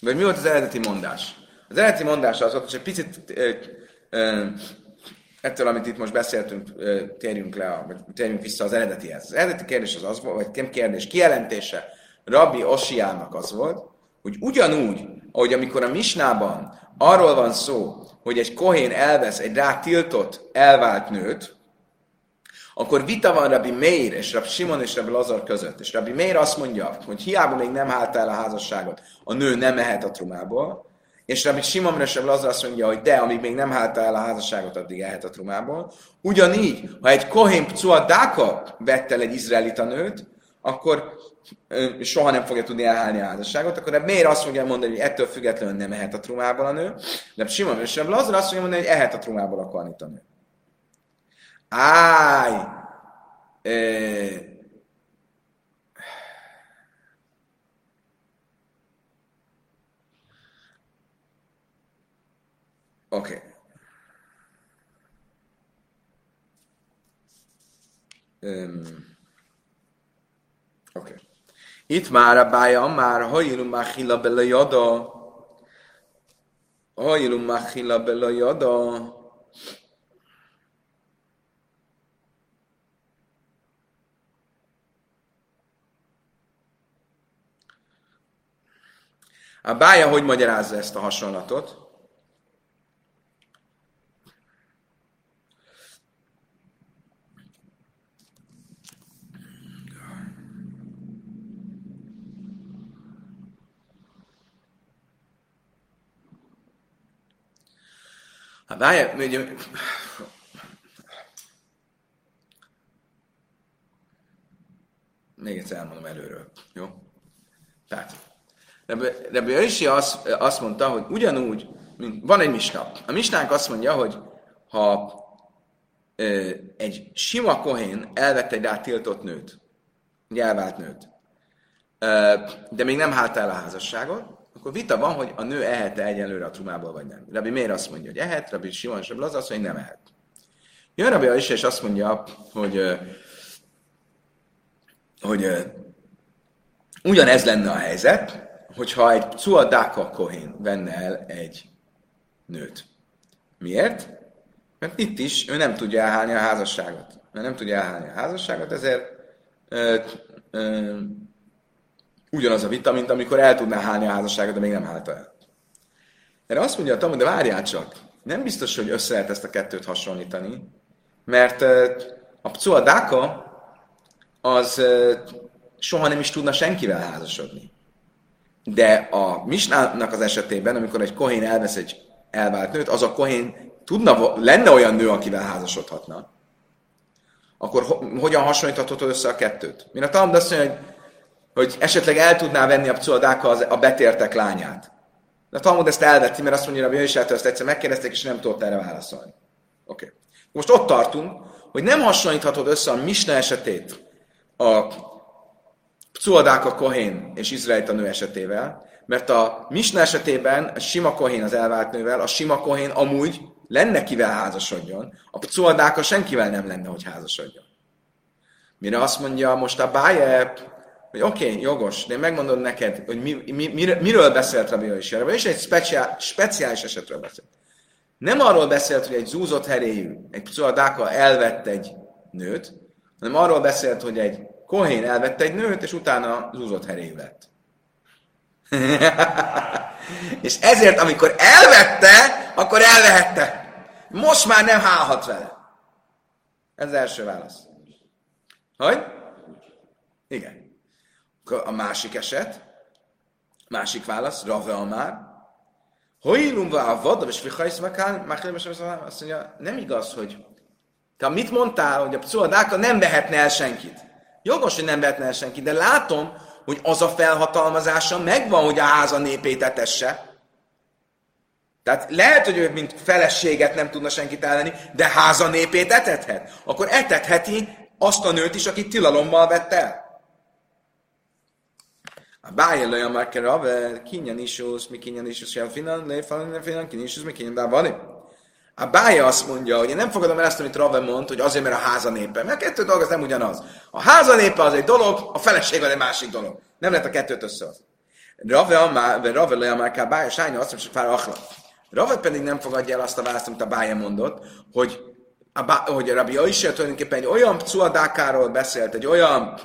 Vagy mi volt az eredeti mondás? Az eredeti mondás az volt, hogy egy picit ö, ö, ettől, amit itt most beszéltünk, ö, térjünk le, vagy térjünk vissza az eredetihez. Az eredeti kérdés az az volt, vagy nem kérdés, kijelentése Rabbi Osiának az volt, hogy ugyanúgy, ahogy amikor a Misnában arról van szó, hogy egy kohén elvesz egy rá tiltott, elvált nőt, akkor vita van Rabbi Meir és Rabbi Simon és Rabbi Lazar között. És Rabbi Meir azt mondja, hogy hiába még nem állt el a házasságot, a nő nem mehet a trumából, és Rabbi Simon és Rabbi Lazar azt mondja, hogy de, amíg még nem állt el a házasságot, addig elhet a trumából. Ugyanígy, ha egy Kohén Pcua Dáka vett el egy izraelita nőt, akkor soha nem fogja tudni elhálni a házasságot, akkor miért azt fogja mondani, hogy ettől függetlenül nem ehet a trumából a nő, de Simon és Reb Lazar azt fogja mondani, hogy ehet a trumából a karnita nő. Ö, Oké. Okay. Um, Oké. Okay. Itt már a bája, már hajilum machila bele jada. Hajilum machila bele jada. A bája hogy magyarázza ezt a hasonlatot? Hát várjál, ugye, még egyszer elmondom előről, jó? Tehát, Rebbe Jöjsi azt, azt mondta, hogy ugyanúgy, mint van egy misna. A misnánk azt mondja, hogy ha ö, egy sima kohén elvette egy rá tiltott nőt, egy elvált nőt, ö, de még nem hált el a házasságot, akkor vita van, hogy a nő ehet-e egyelőre a trumából, vagy nem. Rabbi miért azt mondja, hogy ehet, Rabbi Simon Rabbi az azt hogy nem ehet. Jön Rabbi is, és azt mondja, hogy, hogy ugyanez lenne a helyzet, hogyha egy Cuadáka Kohén venne el egy nőt. Miért? Mert itt is ő nem tudja elhálni a házasságot. Mert nem tudja elhálni a házasságot, ezért ö, ö, ugyanaz a vita, mint amikor el tudná hálni a házasságot, de még nem hálta el. Erre azt mondja a Talmud, de várjál csak, nem biztos, hogy össze lehet ezt a kettőt hasonlítani, mert a Pcua Dáka az soha nem is tudna senkivel házasodni. De a Misnának az esetében, amikor egy kohén elvesz egy elvált nőt, az a kohén tudna, lenne olyan nő, akivel házasodhatna, akkor ho- hogyan hasonlíthatod össze a kettőt? Mint a Talmud azt mondja, hogy hogy esetleg el tudná venni a pcoldáka a betértek lányát. De a Talmud ezt elvetti, mert azt mondja, hogy Jöjsától ezt egyszer megkérdezték, és nem tudott erre válaszolni. Oké. Okay. Most ott tartunk, hogy nem hasonlíthatod össze a Misna esetét a Pcuadáka Kohén és Izraelita nő esetével, mert a Misna esetében a sima Kohén az elvált nővel, a sima Kohén amúgy lenne kivel házasodjon, a Pcuadáka senkivel nem lenne, hogy házasodjon. Mire azt mondja most a Báje, hogy oké, okay, jogos, de én megmondom neked, hogy mi, mi, mir, miről beszélt Rabbi. Rabbi Yoshi egy speciál, speciális esetről beszélt. Nem arról beszélt, hogy egy zúzott heréjű, egy pszuadáka elvett egy nőt, hanem arról beszélt, hogy egy kohén elvette egy nőt, és utána zúzott heréjű lett. és ezért, amikor elvette, akkor elvehette. Most már nem hálhat vele. Ez az első válasz. Hogy? Igen. A másik eset, másik válasz, Rave Amár, Hoilumva a vada, és Fihajsz Makán, azt mondja, nem igaz, hogy te mit mondtál, hogy a pszuadáka nem vehetne el senkit. Jogos, hogy nem vehetne el senkit, de látom, hogy az a felhatalmazása megvan, hogy a háza népét etesse. Tehát lehet, hogy ő mint feleséget nem tudna senkit elleni, de háza népét etethet. Akkor etetheti azt a nőt is, akit tilalommal vett el. A bája le a marker ave, kinyan isus, mi kinyan isus, jel finan, le finan, A bája azt mondja, hogy én nem fogadom el ezt, amit Rave mond, hogy azért, mert a háza népe. Mert a kettő dolog az nem ugyanaz. A háza népe az egy dolog, a feleség az egy másik dolog. Nem lehet a kettőt összehozni. Rave, amá, Rave le a bája, sájna azt hogy fár Rave pedig nem fogadja el azt a választ, amit a bája mondott, hogy a, bá, hogy a Rabbi Aisha tulajdonképpen egy olyan pcuadákáról beszélt, egy olyan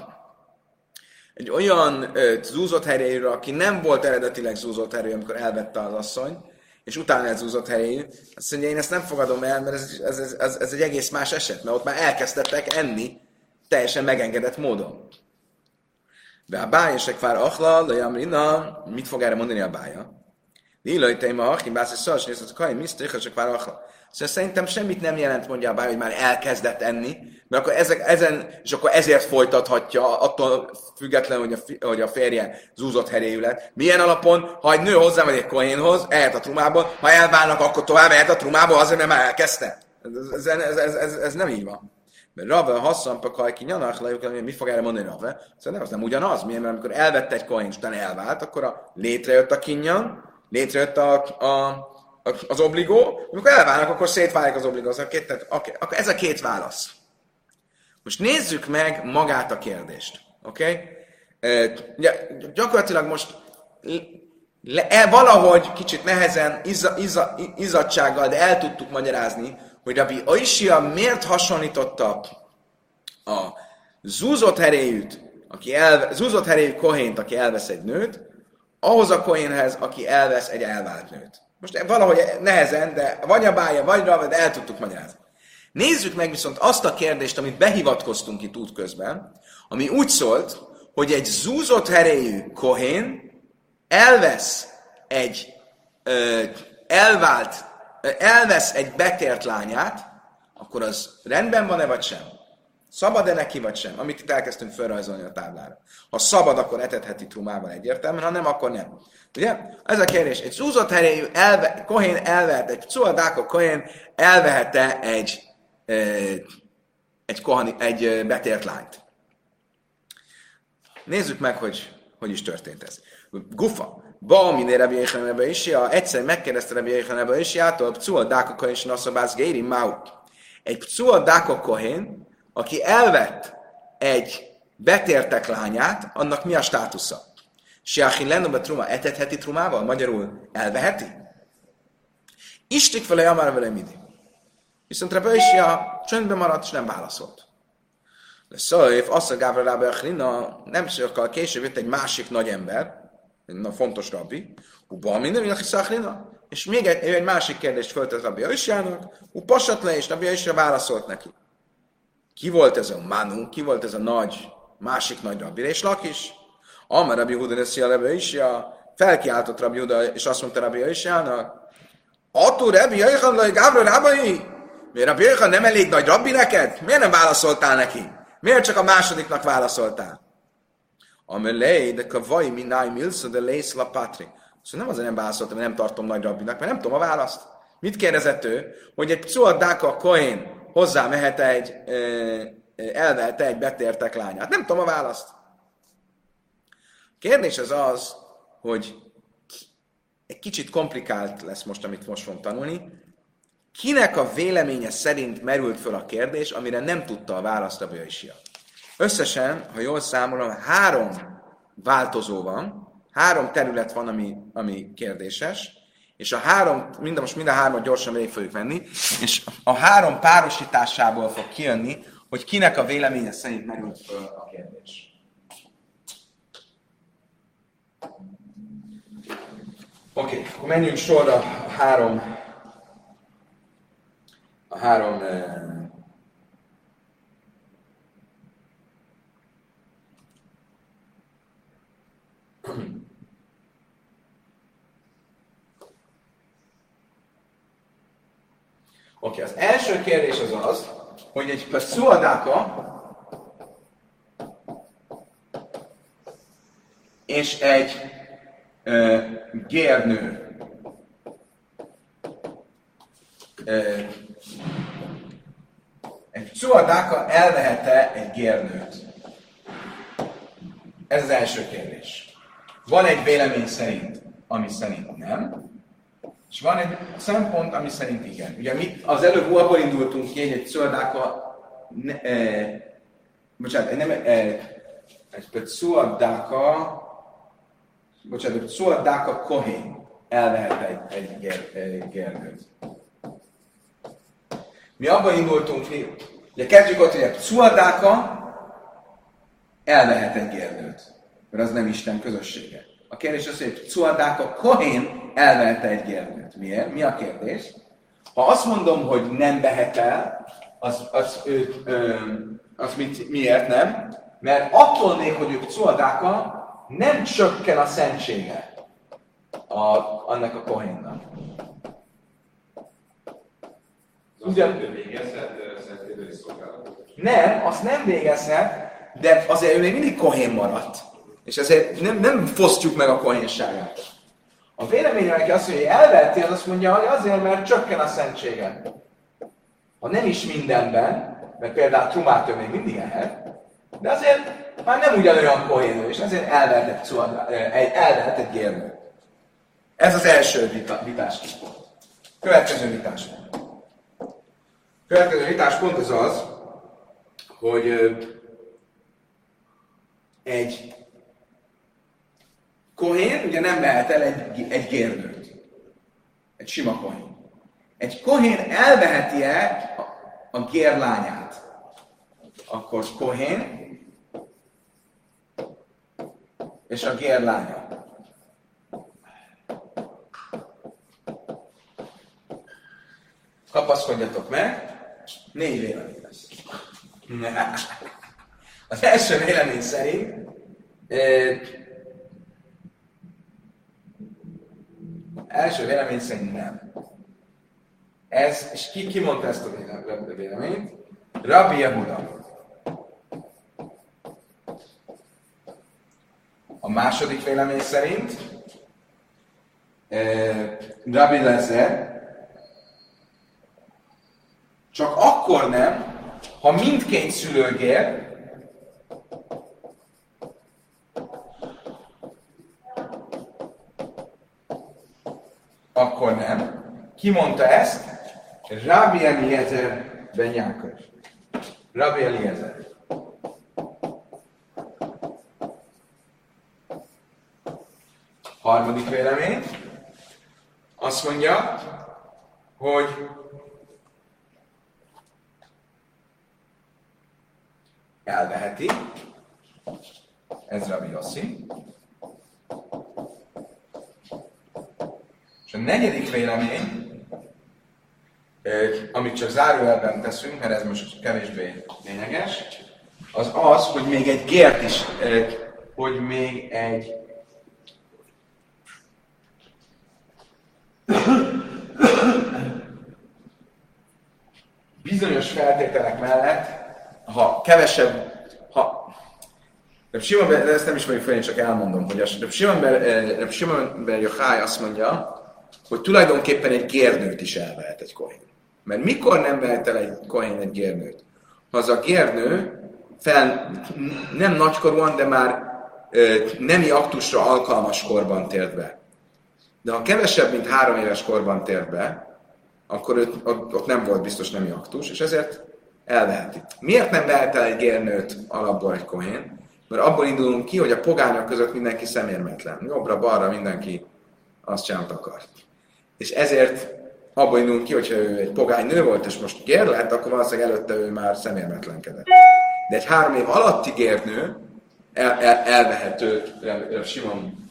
egy olyan ö, zúzott helyéről, aki nem volt eredetileg zúzott helyű, amikor elvette az asszony, és utána egy zúzott helyéről, azt mondja, én ezt nem fogadom el, mert ez, ez, ez, ez, ez egy egész más eset, mert ott már elkezdtek enni teljesen megengedett módon. De a bája se kvár achla, de jamrina, mit fog erre mondani a bája? Lilaj téma, Achim, Bász és nézd, a Kain, Miszter, csak már Szóval szerintem semmit nem jelent, mondja a bár, hogy már elkezdett enni, mert akkor ezek, ezen, és akkor ezért folytathatja, attól függetlenül, hogy a, hogy a férje zúzott heréjű lett. Milyen alapon, ha egy nő hozzámegy egy kohénhoz, ehet a trumából, ha elválnak, akkor tovább ehet a trumából, azért, mert már elkezdte. Ez, ez, ez, ez, ez, nem így van. Mert Rave hasszan pakaj ki nyanak, mi fog erre mondani Rave? Szóval nem, az nem ugyanaz. Milyen, mert amikor elvette egy kohén, és utána elvált, akkor a, létrejött a kinyan, létrejött a, a az obligó, amikor elválnak, akkor szétválik az obligó. Az két, tehát, okay, akkor ez a két válasz. Most nézzük meg magát a kérdést. Oké? Okay? gyakorlatilag most le, e, valahogy kicsit nehezen, izza, izza, izzadsággal, de el tudtuk magyarázni, hogy Rabbi Aishia miért hasonlította a zúzott heréjűt, aki elve, zúzott heréjű kohént, aki elvesz egy nőt, ahhoz a kohénhez, aki elvesz egy elvált nőt. Most valahogy nehezen, de vagy a bája, vagy rá, de el tudtuk magyarázni. Nézzük meg viszont azt a kérdést, amit behivatkoztunk itt útközben, ami úgy szólt, hogy egy zúzott heréjű kohén elvesz egy ö, elvált, elvesz egy betért lányát, akkor az rendben van-e vagy sem? Szabad-e neki vagy sem? Amit itt elkezdtünk felrajzolni a táblára. Ha szabad, akkor etetheti trumával egyértelműen, ha nem, akkor nem. Ugye? Ez a kérdés. Egy szúzott heréjű elve, kohén elvehet, egy pszuadáka kohén elvehette egy, egy, kohani, egy betért lányt. Nézzük meg, hogy hogy is történt ez. Gufa. Ba, minél Rabbi Yechanan is, egyszer megkérdezte Rabbi Yechanan is, jától, pcua dáka kohén, és naszabász géri mau. Egy pcua dáka kohén, aki elvett egy betértek lányát, annak mi a státusza? Siachin lenne truma, etetheti trumával? Magyarul elveheti? Istik vele, amár vele midi. Viszont Rebbe is ja, csöndben maradt, és nem válaszolt. De Szajf, azt a Gábra Rábe Achlina, nem sokkal később jött egy másik nagy ember, egy fontos rabbi, Uba minden, Achlina, és még egy, egy másik kérdést föltett Rabbi Aisjának, ú, pasat le, és Rabbi Aisja válaszolt neki. Ki volt ez a Manu, ki volt ez a nagy, másik nagy rabbi, és Lakis? Amar Rabbi Huda de Szia Rabbi Isja, felkiáltott Rabbi Huda, és azt mondta Rabbi Isjának, Atú Rabbi Jaichan Laj Gábra Rábai? Miért Rabbi Jaichan nem elég nagy rabbi neked? Miért nem válaszoltál neki? Miért csak a másodiknak válaszoltál? Amelé, de kavai minai milsa de lész la. Szóval nem azért nem válaszoltam, mert nem tartom nagy rabbinak, mert nem tudom a választ. Mit kérdezett ő? Hogy egy psuadáka kohen hozzá mehet egy, elvelte egy betértek lányát. Nem tudom a választ. Kérdés az az, hogy egy kicsit komplikált lesz most, amit most fogunk tanulni. Kinek a véleménye szerint merült föl a kérdés, amire nem tudta a választ a Bőisia? Összesen, ha jól számolom, három változó van, három terület van, ami, ami kérdéses, és a három, mind, most mind a hármat gyorsan végig fogjuk venni, és a három párosításából fog kijönni, hogy kinek a véleménye szerint merült föl a kérdés. Oké, okay, akkor menjünk sorra. A három, a három eh, Oké, okay, az első kérdés az az, hogy egy szuadáka és egy gérnő egy csuadáka elvehette egy gérnőt? Ez az első kérdés. Van egy vélemény szerint, ami szerint nem, és van egy szempont, ami szerint igen. Ugye mi az előbb abból indultunk ki, hogy egy csuadáka ne, e, bocsánat, nem, e, egy csuadáka bocsánat, Dáka Kohén elvehet egy, egy, ger, egy. Mi abban indultunk ki, ugye kezdjük ott, hogy a Dáka elvehet egy gernőt, mert az nem Isten közössége. A kérdés az, hogy Dáka Kohén elvehet egy gernőt. Miért? Mi a kérdés? Ha azt mondom, hogy nem vehet el, az, az, ő, ö, az mit, miért nem? Mert attól még, hogy ők Dáka, nem csökken a szentsége. a, annak a kohénnak. Ugyan... Nem, azt nem végezhet, de azért ő még mindig kohén maradt. És ezért nem, nem fosztjuk meg a kohénságát. A vélemény, aki azt mondja, hogy elveheti, az azt mondja, hogy azért, mert csökken a szentsége. Ha nem is mindenben, mert például Trumát ő még mindig ehet, de azért már nem ugyanolyan kohénő, és ezért elvehet egy, elvehet egy gérnő. Ez az első vita, vitáspont. Következő vitáspont. Következő vitáspont az az, hogy egy kohén ugye nem lehet el egy, egy gérnőt. Egy sima kohén. Egy kohén elveheti-e a gérlányát? Akkor kohén és a gérlánya. Kapaszkodjatok meg, négy vélemény lesz. Az első vélemény szerint első vélemény szerint nem. Ez, és ki, ki mondta ezt a véleményt? Rabbi Yehuda. A második vélemény szerint Rabbi Lezer csak akkor nem, ha mindkét szülőgér akkor nem. Ki mondta ezt? Rabbi Eliezer ben Jákov. Rabbi Eliezer. Harmadik vélemény. Azt mondja, hogy elveheti. Ez Rabbi Yossi. És a negyedik vélemény, amit csak zárójelben teszünk, mert ez most kevésbé lényeges, az az, hogy még egy gért is, hogy még egy bizonyos feltételek mellett, ha kevesebb, ha de Simon, de ezt nem ismerjük fel, én csak elmondom, hogy a Simon Ber Jochai azt mondja, hogy tulajdonképpen egy gérnőt is elvehet egy kohén. Mert mikor nem vehet el egy kohén egy gérnőt? Ha az a gérnő fel, nem nagykorúan, de már ö, nemi aktusra alkalmas korban tért be. De ha kevesebb, mint három éves korban tért be, akkor őt, ott, nem volt biztos nemi aktus, és ezért elveheti. Miért nem vehet el egy gérnőt alapból egy kohén? Mert abból indulunk ki, hogy a pogányok között mindenki szemérmetlen. Jobbra-balra mindenki azt csinált akart. És ezért abból indulunk ki, hogyha ő egy pogány nő volt, és most gér lett, akkor valószínűleg előtte ő már szemérmetlenkedett. De egy három év alatti gérnő el, el, elvehető Simon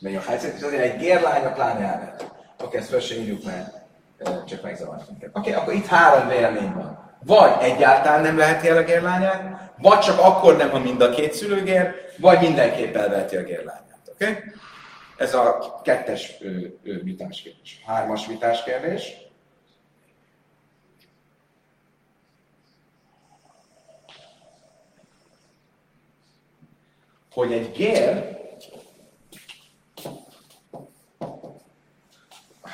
még a helyzet, és azért egy gérlány pláne elvehető. Oké, ezt fel sem írjuk, mert csak megzavart minket. Oké, akkor itt három vélemény van. Vagy egyáltalán nem veheti el a gérlányát, vagy csak akkor nem, ha mind a két szülőgér, vagy mindenképp elveheti a gérlányát. Oké? Okay? Ez a kettes ő, ő, vitáskérdés. Hármas vitáskérdés. Hogy egy gér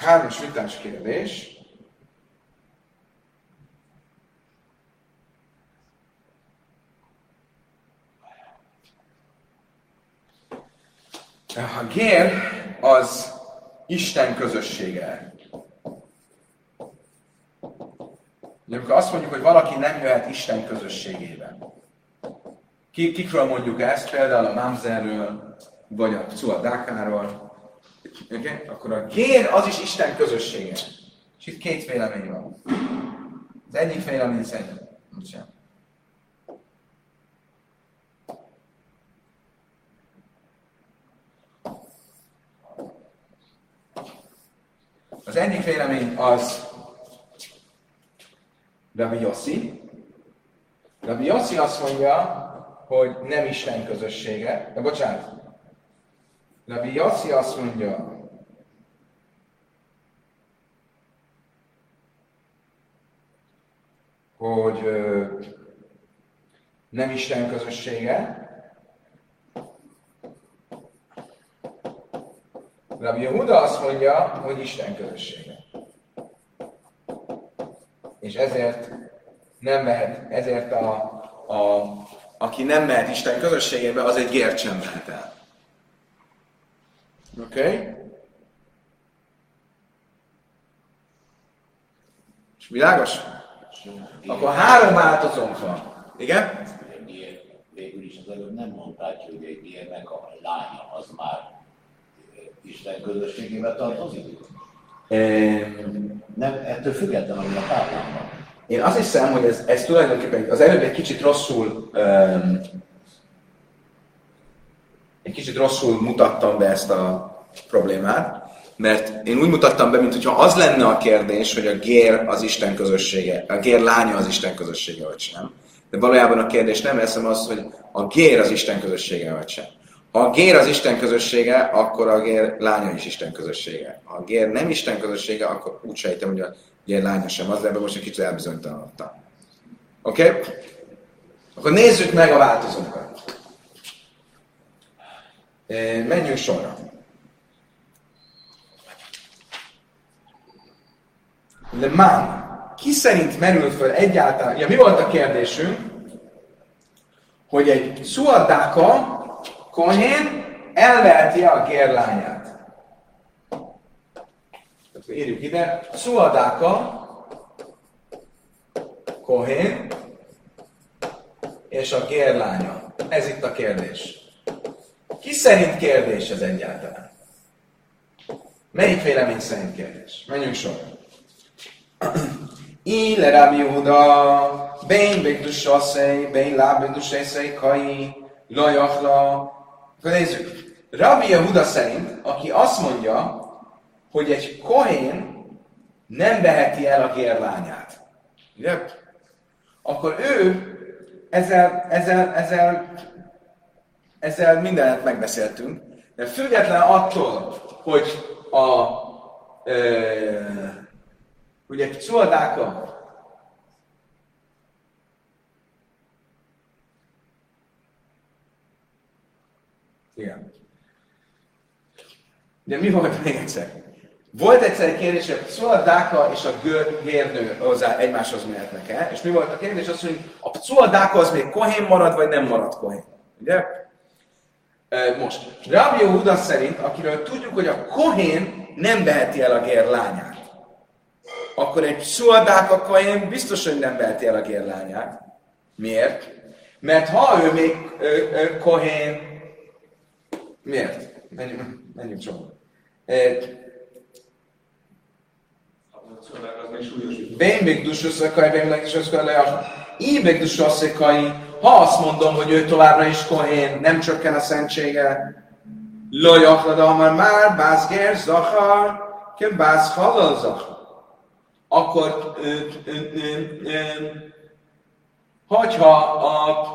hármas vitáskérdés A gér az Isten közössége. amikor azt mondjuk, hogy valaki nem jöhet Isten közösségében. Kikről mondjuk ezt? Például a Mamzerről, vagy a Cuadákáról. Okay? Akkor a gér az is Isten közössége. És itt két vélemény van. Az egyik vélemény szerint. Az egyik vélemény az Rabbi Yossi. Rabbi Yossi azt mondja, hogy nem Isten közössége. De bocsánat. Rabbi Yossi azt mondja, hogy nem Isten közössége. Rabbi Yehuda azt mondja, hogy Isten közössége. És ezért nem mehet, ezért a, a, aki nem mehet Isten közösségébe, az egy gért sem mehet el. Oké? Okay? És világos? Akkor három változónk van. Igen? Végül is az előbb nem mondták, hogy egy ilyennek a lánya az már Isten közösségébe tartozik? Nem, ettől függetlenül, ami a táblán van. Én azt hiszem, hogy ez, ez tulajdonképpen az előbb egy kicsit rosszul um, egy kicsit rosszul mutattam be ezt a problémát, mert én úgy mutattam be, mintha az lenne a kérdés, hogy a gér az Isten közössége, a gér lánya az Isten közössége, vagy sem. De valójában a kérdés nem eszem az, hogy a gér az Isten közössége, vagy sem. Ha a gér az Isten közössége, akkor a gér lánya is Isten közössége. Ha a gér nem Isten közössége, akkor úgy sejtem, hogy a gér lánya sem az, de ebben most egy kicsit elbizonytalanodtam. Oké? Okay? Akkor nézzük meg a változókat. Menjünk sorra. Le man. Ki szerint merült föl egyáltalán? Ja, mi volt a kérdésünk? Hogy egy szuadáka kohén elveheti a gérlányát. Tehát írjuk ide. Szuadáka kohén és a gérlánya. Ez itt a kérdés. Ki szerint kérdés ez egyáltalán? Melyik vélemény szerint kérdés? Menjünk sorra. Ile Rabbi Yehuda, Bein Begdushasei, Bein La Begdushasei Kai, Lajachla. Akkor nézzük. Rabbi Yehuda szerint, aki azt mondja, hogy egy kohén nem veheti el a gérlányát. Ugye? Akkor ő ezzel, ezzel, ezzel, ezzel mindent megbeszéltünk, de független attól, hogy a ö, Ugye Csuadáka Igen. De mi volt még egyszer? Volt egyszer egy kérdés, hogy Pcuadáka és a gérnő hozzá egymáshoz mehetnek el, és mi volt a kérdés? Az, hogy a Pcuadáka az még kohén marad, vagy nem marad kohén. Ugye? Most, Rabbi Huda szerint, akiről tudjuk, hogy a kohén nem beheti el a gér lányát akkor egy szuadák a kain biztos, hogy nem veheti el a gérlányát. Miért? Mert ha ő még ö, ö, kohén, miért? Menjünk, menjünk csak. Bén még dususzakai, bén még dususzakai, így még dususzakai, ha azt mondom, hogy ő továbbra is kohén, nem csökken a szentsége, Lojak, már már, bász zahar, kem bász halal zahar akkor ö, ö, ö, ö, hogyha a,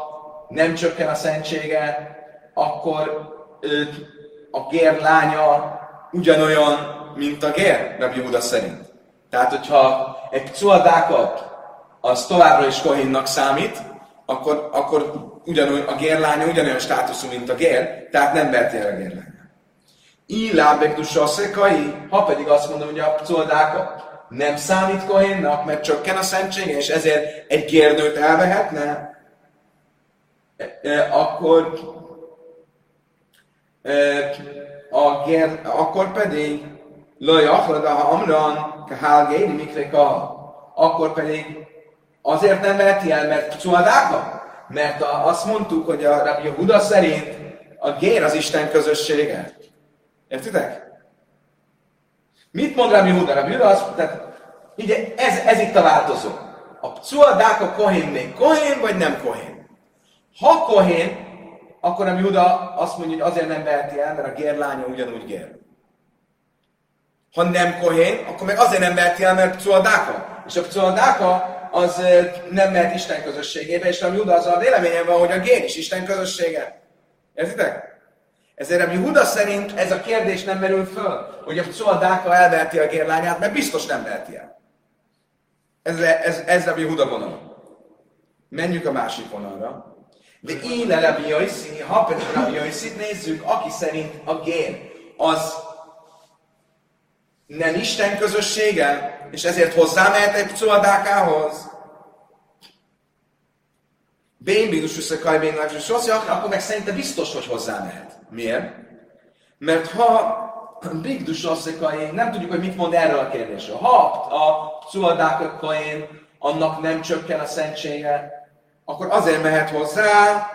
nem csökken a szentsége, akkor ö, a gér lánya ugyanolyan, mint a gér, Rabbi Huda szerint. Tehát, hogyha egy cuadákat az továbbra is kohinnak számít, akkor, akkor ugyanolyan, a gérlánya ugyanolyan státuszú, mint a gér, tehát nem verti el a gérlánya. Így lábekdusa szekai, ha pedig azt mondom, hogy a cuadákat nem számít kohénnak, mert csökken a szentsége, és ezért egy kérdőt elvehetne, e, e, akkor e, a gér, akkor pedig Laj ha Amran, Kahál Géri Mikreka, akkor pedig azért nem veheti el, mert Csuadáka? Mert a, azt mondtuk, hogy a Rabbi Huda szerint a gér az Isten közössége. Értitek? Mit mond Rabbi Huda? Rabbi Huda azt, tehát ugye ez, ez itt a változó. A pcuadák a kohén még kohén, vagy nem kohén? Ha kohén, akkor a Juda azt mondja, hogy azért nem veheti el, mert a gérlánya ugyanúgy gér. Ha nem kohén, akkor meg azért nem veheti el, mert pcuadáka. És a pcuadáka az nem mehet Isten közösségébe, és a Juda az a véleményem van, hogy a gér is Isten közössége. Értitek? Ezért a Huda szerint ez a kérdés nem merül föl, hogy a Pcuadáka elveheti a gérlányát, mert biztos nem veheti el. Ez, ez, ez a Huda vonal. Menjünk a másik vonalra. De íle Rabbi Yossi, ha pedig Rabbi nézzük, aki szerint a gér az nem Isten közössége, és ezért hozzámehet egy pszuadákához. Bén bídus összekaj, bén akkor meg szerinte biztos, hogy hozzámehet. Miért? Mert ha Bigdus asszekai, nem tudjuk, hogy mit mond erről a kérdésről. Ha a pszuadákakai annak nem csökken a szentsége, akkor azért mehet hozzá,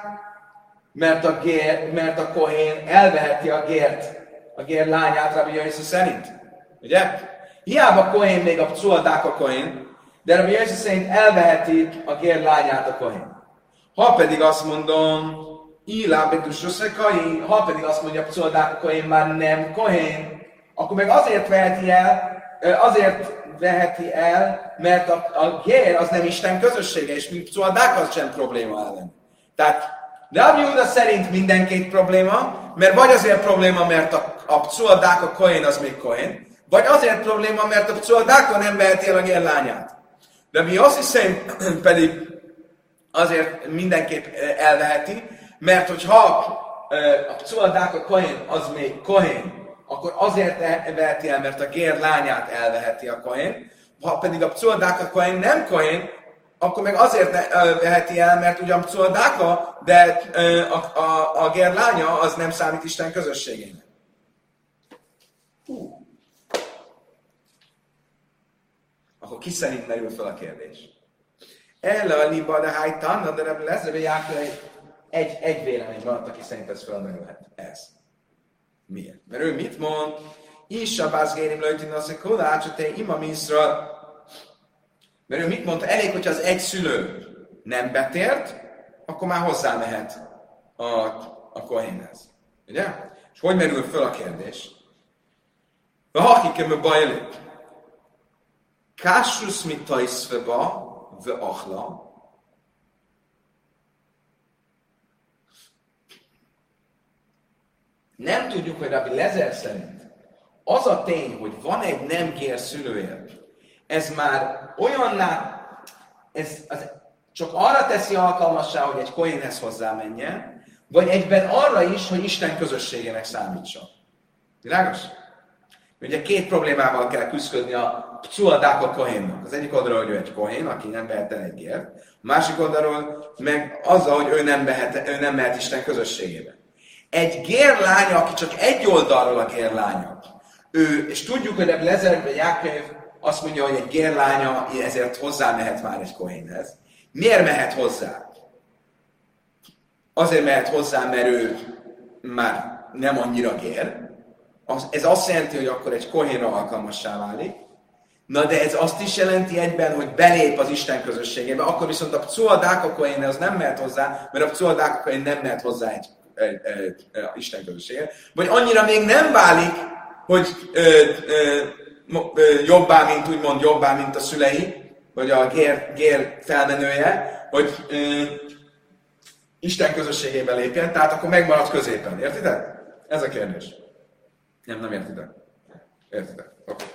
mert a, gér, mert a kohén elveheti a gért, a gér lányát Rabbi szerint. Ugye? Hiába kohén még a pszuadák a kohén, de Rabbi Yossi szerint elveheti a gér lányát a kohén. Ha pedig azt mondom, Ilá Betusoszekai, ha pedig azt mondja, a kohén már nem kohén, akkor meg azért veheti el, azért veheti el, mert a, a gér az nem Isten közössége, és mint pszuadák az sem probléma ellen. Tehát Rabbi Juda szerint mindenképp probléma, mert vagy azért probléma, mert a, a pszuadák a kohén az még kohén, vagy azért probléma, mert a pszuadáka nem veheti el a gér lányát. De mi azt hiszem pedig azért mindenképp elveheti, mert hogyha a pszuadák a kohén az még kohén, akkor azért veheti el, mert a gér lányát elveheti a kohen, ha pedig a pszoldáka kohen nem kohen, akkor meg azért veheti el, mert ugyan pszoldáka, de a, a, a gér lánya az nem számít Isten közösségének. Akkor ki szerint merül fel a kérdés? El a liba de hájtan, de lesz, de egy, egy vélemény van, aki szerint ez felmerülhet. Ez. Miért? Mert ő mit mond? Is a bázgérim lőtin hogy kodács, te ima miszra. Mert ő mit mondta? Elég, hogyha az egy szülő nem betért, akkor már hozzá mehet a, a kohénhez. Ugye? És hogy merül föl a kérdés? A hakikem bajlik. Tajszveba, ve achla, Nem tudjuk, hogy Rabbi Lezer szerint az a tény, hogy van egy nem gér szülője, ez már olyanná, ez az csak arra teszi alkalmassá, hogy egy koénhez hozzámenjen, vagy egyben arra is, hogy Isten közösségének számítsa. Világos? Ugye két problémával kell küzdködni a a kohénnak. Az egyik oldalról, hogy ő egy kohén, aki nem vehet el egy gért, a másik oldalról meg azzal, hogy ő nem, vehet, ő nem mehet Isten közösségébe. Egy gérlánya, aki csak egy oldalról a gérlánya, ő, és tudjuk, hogy Lezer vagy Jáköv azt mondja, hogy egy gérlánya ezért hozzá mehet már egy kohénhez. Miért mehet hozzá? Azért mehet hozzá, mert ő már nem annyira gér. Ez azt jelenti, hogy akkor egy kohénra alkalmassá válik. Na de ez azt is jelenti egyben, hogy belép az Isten közösségébe, akkor viszont a pcuadáka kohén az nem mehet hozzá, mert a pcuadáka kohén nem mehet hozzá egy egy, egy, egy Isten közössége, vagy annyira még nem válik, hogy ö, ö, ö, jobbá, mint úgymond jobbá, mint a szülei, vagy a gér, gér felmenője, hogy ö, Isten közösségébe lépjen, tehát akkor megmarad középen. Értitek? Ez a kérdés. Nem, nem értitek. Értitek? Okay.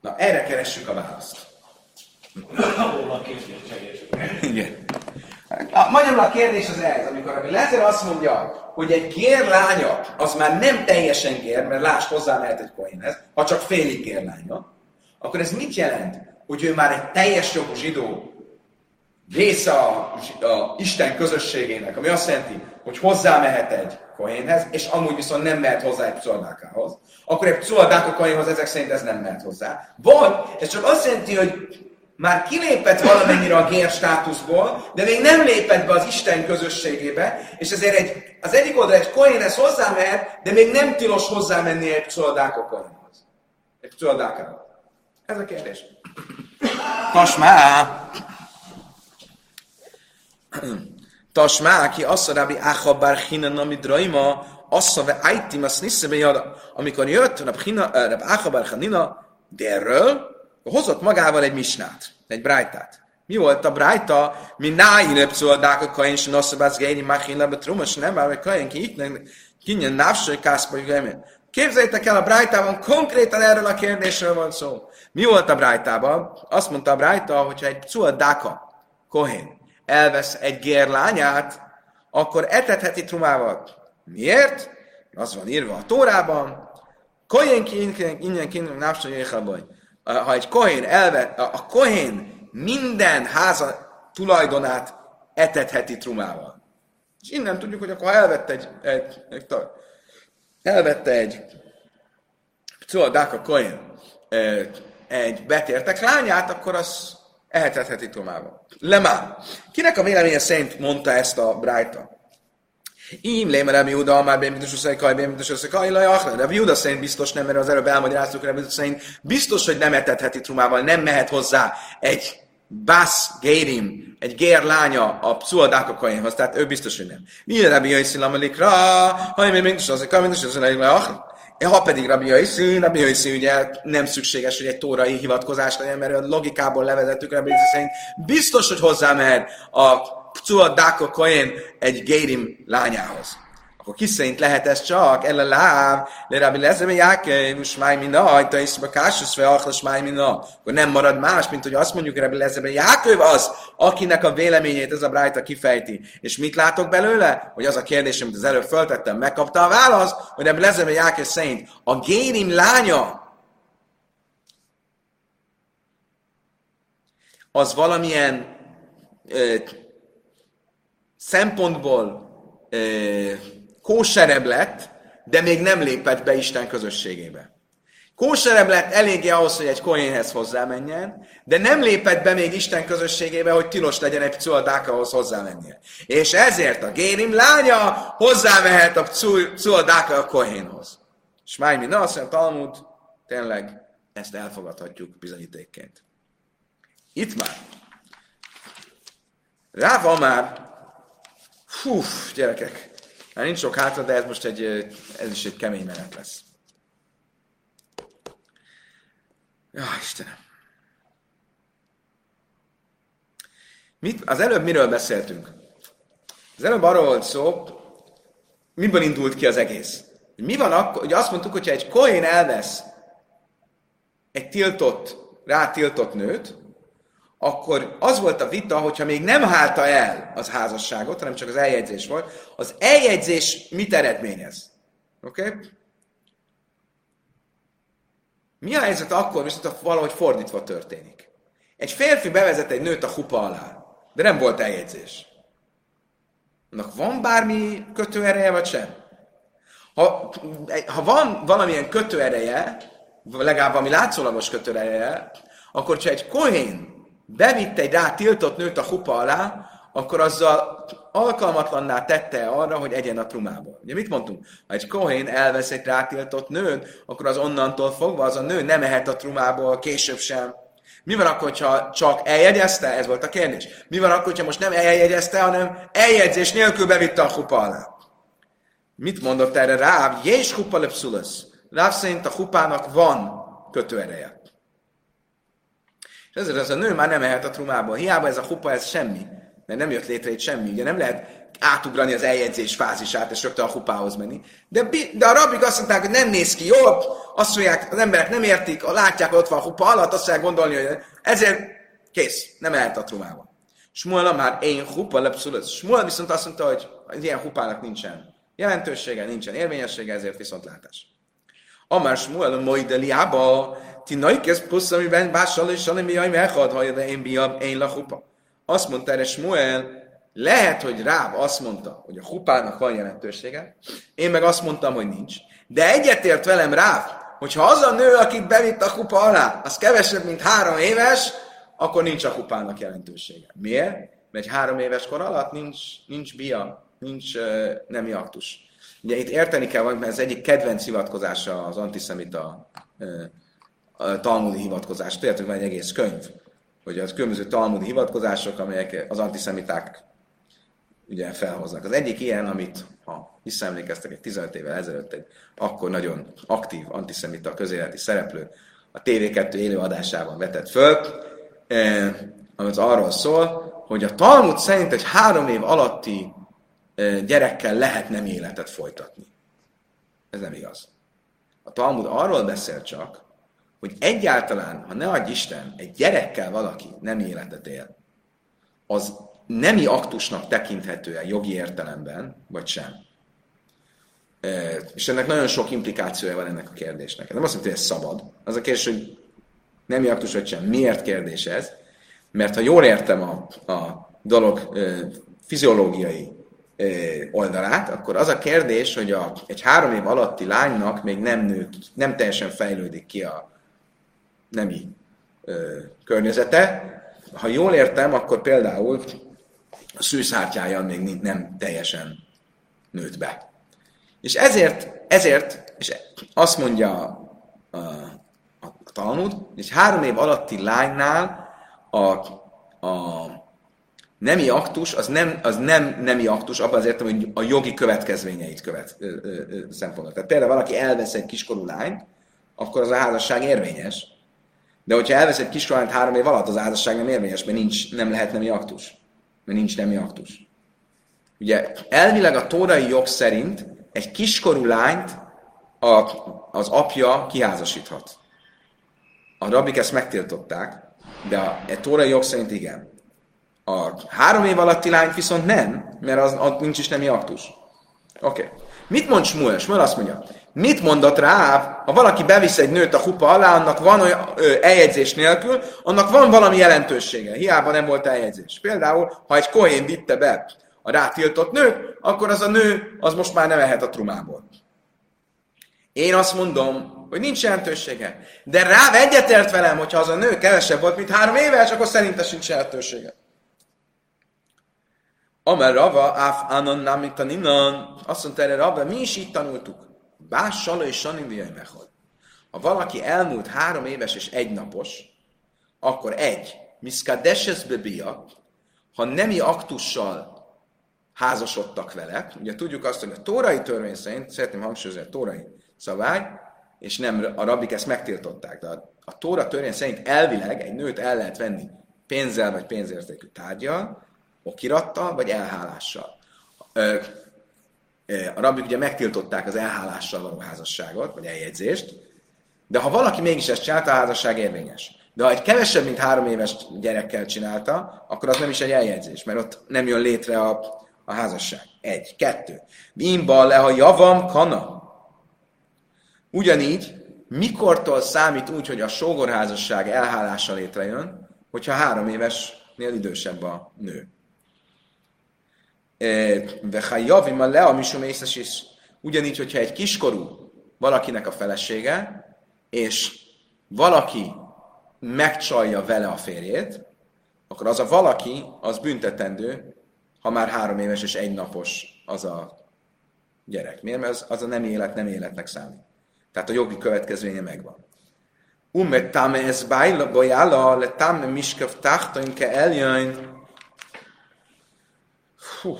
Na, erre keressük a választ. Igen. A, magyarul a kérdés az ez, amikor a Lezer azt mondja, hogy egy gérlánya az már nem teljesen gér, mert láss hozzá mehet egy kohénhez, ha csak félig gérlánya, akkor ez mit jelent? Hogy ő már egy teljes jogú zsidó része a, a Isten közösségének, ami azt jelenti, hogy hozzá mehet egy kohénhez, és amúgy viszont nem mehet hozzá egy pszoldákához, akkor egy pszoldáka kohénhoz ezek szerint ez nem mehet hozzá. Vagy ez csak azt jelenti, hogy már kilépett valamennyire a gér státuszból, de még nem lépett be az Isten közösségébe, és ezért egy, az egyik oldal egy kohénhez hozzámehet, de még nem tilos hozzámenni egy pszoldáka kohénhoz. Egy pszoldákához. Ez a kérdés. Tasmá! Tasmá, ki assza rábi áhabár hinan, ami draima, assza ve ájtim, azt jada. Amikor jött Rab Áhabár Hanina, délről, hozott magával egy misnát, egy brájtát. Mi volt a brájta? Mi nájin epszoldák a kain, se noszabász géni machin lebe trumas, nem már a kain ki kinyen návsai kászpai gemen. Képzeljétek el, a brájtában konkrétan erről a kérdésről van szó. Mi volt a brájtában? Azt mondta a brájta, hogyha egy pszoldáka kohén elvesz egy gérlányát, akkor etetheti trumával. Miért? Az van írva a Tórában. Kohén innen kínál nápsa Ha egy kohén elvet, a kohén minden háza tulajdonát etetheti trumával. És innen tudjuk, hogy akkor elvette egy, egy, egy elvette egy Dáka Kohen egy betértek lányát, akkor az ehetetheti trumával. Lemán. Kinek a véleménye szerint mondta ezt a Brájta? Ím léme Rabbi Júda, már bémítus össze kaj, bémítus össze kaj, lajach, Rabbi Júda szerint biztos nem, mert az előbb elmagyaráztuk, Rabbi Júda szerint biztos, hogy nem etetheti trumával, nem mehet hozzá egy Bász Gérim, egy gér lánya a pszuadákokainhoz, tehát ő biztos, hogy nem. Mi a Rabbi Jaiszi Lamalikra, ha én mindig az, hogy mindig az, hogy ha pedig Rabbi Jaiszi, Rabbi Jaiszi ugye nem szükséges, hogy egy tórai hivatkozás legyen, mert a logikából levezettük Rabbi szerint biztos, hogy hozzámehet a pszuadákokain egy gérim lányához akkor ki szerint lehet ez csak? El a láb, le rabbi lezeme jáke, usmáj minna, hajta is bakásus, ve achlasmáj minna. Akkor nem marad más, mint hogy azt mondjuk, rabbi lezeme jáköv az, akinek a véleményét ez a Brájta kifejti. És mit látok belőle? Hogy az a kérdés, amit az előbb föltettem, megkapta a választ, hogy rabbi lezeme jáke szerint a gérim lánya, az valamilyen ö, szempontból ö, kóserebb lett, de még nem lépett be Isten közösségébe. Kóserebb lett eléggé ahhoz, hogy egy kohénhez hozzámenjen, de nem lépett be még Isten közösségébe, hogy tilos legyen egy pcuadákahoz hozzámennie. És ezért a Gérim lánya hozzámehet a pcuadáka a kohénhoz. És már mi, na azt mondja, Talmud, tényleg ezt elfogadhatjuk bizonyítékként. Itt már. Ráva már, hú, gyerekek, már nincs sok hátra, de ez most egy, ez is egy kemény menet lesz. Ja, Istenem. Mit, az előbb miről beszéltünk? Az előbb arról volt szó, miből indult ki az egész. Mi van akkor, hogy azt mondtuk, hogyha egy koén elvesz egy tiltott, rátiltott nőt, akkor az volt a vita, hogyha még nem hálta el az házasságot, hanem csak az eljegyzés volt, az eljegyzés mit eredményez? Oké? Okay? Mi a helyzet akkor, viszont ha valahogy fordítva történik? Egy férfi bevezet egy nőt a hupa alá, de nem volt eljegyzés. Annak van bármi kötőereje, vagy sem? Ha, ha van valamilyen kötőereje, legalább valami látszólagos kötőereje, akkor ha egy kohén bevitte egy rá tiltott nőt a hupa alá, akkor azzal alkalmatlanná tette arra, hogy egyen a trumából. Ugye mit mondtunk? Ha egy kohén elvesz egy rátiltott nőt, akkor az onnantól fogva az a nő nem ehet a trumából később sem. Mi van akkor, ha csak eljegyezte? Ez volt a kérdés. Mi van akkor, ha most nem eljegyezte, hanem eljegyzés nélkül bevitte a hupa alá? Mit mondott erre Ráv? Jés hupa lepszulasz. Ráv szerint a hupának van kötőereje. Ezért az a nő már nem ehet a trumából. Hiába ez a hupa, ez semmi. Mert nem jött létre itt semmi. Ugye nem lehet átugrani az eljegyzés fázisát, és rögtön a hupához menni. De, de a rabik azt mondták, hogy nem néz ki jól, azt mondják, az emberek nem értik, a látják, hogy ott van a hupa alatt, azt fogják gondolni, hogy ezért kész, nem ehet a trumába. Smuel már én hupa lepszulat. Smuel viszont azt mondta, hogy ilyen hupának nincsen jelentősége, nincsen érvényessége, ezért viszontlátás. Amár Smuel a Moideliába ti naikesz plusz, amiben bással és salami jaj mechad, ha én biam, én lachupa. Azt mondta erre Smuel, lehet, hogy Ráb azt mondta, hogy a hupának van jelentősége, én meg azt mondtam, hogy nincs. De egyetért velem Ráb, hogyha az a nő, akit bevitt a kupa alá, az kevesebb, mint három éves, akkor nincs a kupának jelentősége. Miért? Mert egy három éves kor alatt nincs, nincs bia, nincs uh, nemi aktus. Ugye itt érteni kell, mert ez egyik kedvenc hivatkozása az antiszemita uh, talmudi hivatkozás. Tudjátok, van egy egész könyv, hogy az különböző talmudi hivatkozások, amelyek az antiszemiták ugye felhoznak. Az egyik ilyen, amit, ha visszaemlékeztek egy 15 évvel ezelőtt, egy akkor nagyon aktív antiszemita közéleti szereplő a TV2 élő adásában vetett föl, eh, az arról szól, hogy a Talmud szerint egy három év alatti eh, gyerekkel lehet nem életet folytatni. Ez nem igaz. A Talmud arról beszél csak, hogy egyáltalán, ha ne adj Isten, egy gyerekkel valaki nem életet él, az nemi aktusnak tekinthető-e jogi értelemben, vagy sem. És ennek nagyon sok implikációja van ennek a kérdésnek. Nem azt mondja, hogy ez szabad. Az a kérdés, hogy nemi aktus vagy sem. Miért kérdés ez? Mert ha jól értem a, a dolog fiziológiai oldalát, akkor az a kérdés, hogy a, egy három év alatti lánynak még nem nő, nem teljesen fejlődik ki a nemi ö, környezete. Ha jól értem, akkor például a szűszártyája még nem teljesen nőtt be. És ezért, ezért és azt mondja a, a, a Talmud, hogy három év alatti lánynál a, a nemi aktus, az nem, az nem nemi aktus, abban az értem, hogy a jogi következményeit követ szempontból. Tehát például valaki elvesz egy kiskorú lányt, akkor az a házasság érvényes, de hogyha elvesz egy kislányt három év alatt, az házasság nem érvényes, mert nincs, nem lehet nemi aktus. Mert nincs nemi aktus. Ugye elvileg a tórai jog szerint egy kiskorú lányt a, az apja kiházasíthat. A rabik ezt megtiltották, de a, a tórai jog szerint igen. A három év alatti lányt viszont nem, mert az, az nincs is nemi aktus. Oké. Okay. Mit mond Smuel? Smuel azt mondja, Mit mondott rá, ha valaki bevisz egy nőt a hupa alá, annak van olyan ö, eljegyzés nélkül, annak van valami jelentősége, hiába nem volt eljegyzés. Például, ha egy kohén vitte be a rátiltott nőt, akkor az a nő, az most már nem ehet a trumából. Én azt mondom, hogy nincs jelentősége. De rá egyetért velem, hogyha az a nő kevesebb volt, mint három éves, akkor szerintem sincs jelentősége. Amer Rava, áf anon namitaninnan, azt mondta erre Rava, mi is így tanultuk. Bás Sala és Sanin Mechod. Ha valaki elmúlt három éves és egy napos, akkor egy, Miszkadeses bebia, ha nemi aktussal házasodtak vele, ugye tudjuk azt, hogy a tórai törvény szerint, szeretném hangsúlyozni a tórai szabály, és nem a rabik ezt megtiltották, de a, a tóra törvény szerint elvileg egy nőt el lehet venni pénzzel vagy pénzértékű tárgyal, okirattal vagy elhálással. A rabbik ugye megtiltották az elhálással való házasságot, vagy eljegyzést, de ha valaki mégis ezt csinálta, a házasság érvényes. De ha egy kevesebb, mint három éves gyerekkel csinálta, akkor az nem is egy eljegyzés, mert ott nem jön létre a, a házasság. Egy. Kettő. Bimba le, ha javam kana. Ugyanígy, mikortól számít úgy, hogy a sógorházasság elhálása létrejön, hogyha három évesnél idősebb a nő. Vehajavim a lea misum is. Ugyanígy, hogyha egy kiskorú valakinek a felesége, és valaki megcsalja vele a férjét, akkor az a valaki, az büntetendő, ha már három éves és egy napos az a gyerek. Miért? Mert az, az a nem élet, nem életnek számít. Tehát a jogi következménye megvan. Umet tame ez bajla, bajala, le tame miskav tachtoinke eljön, Hú.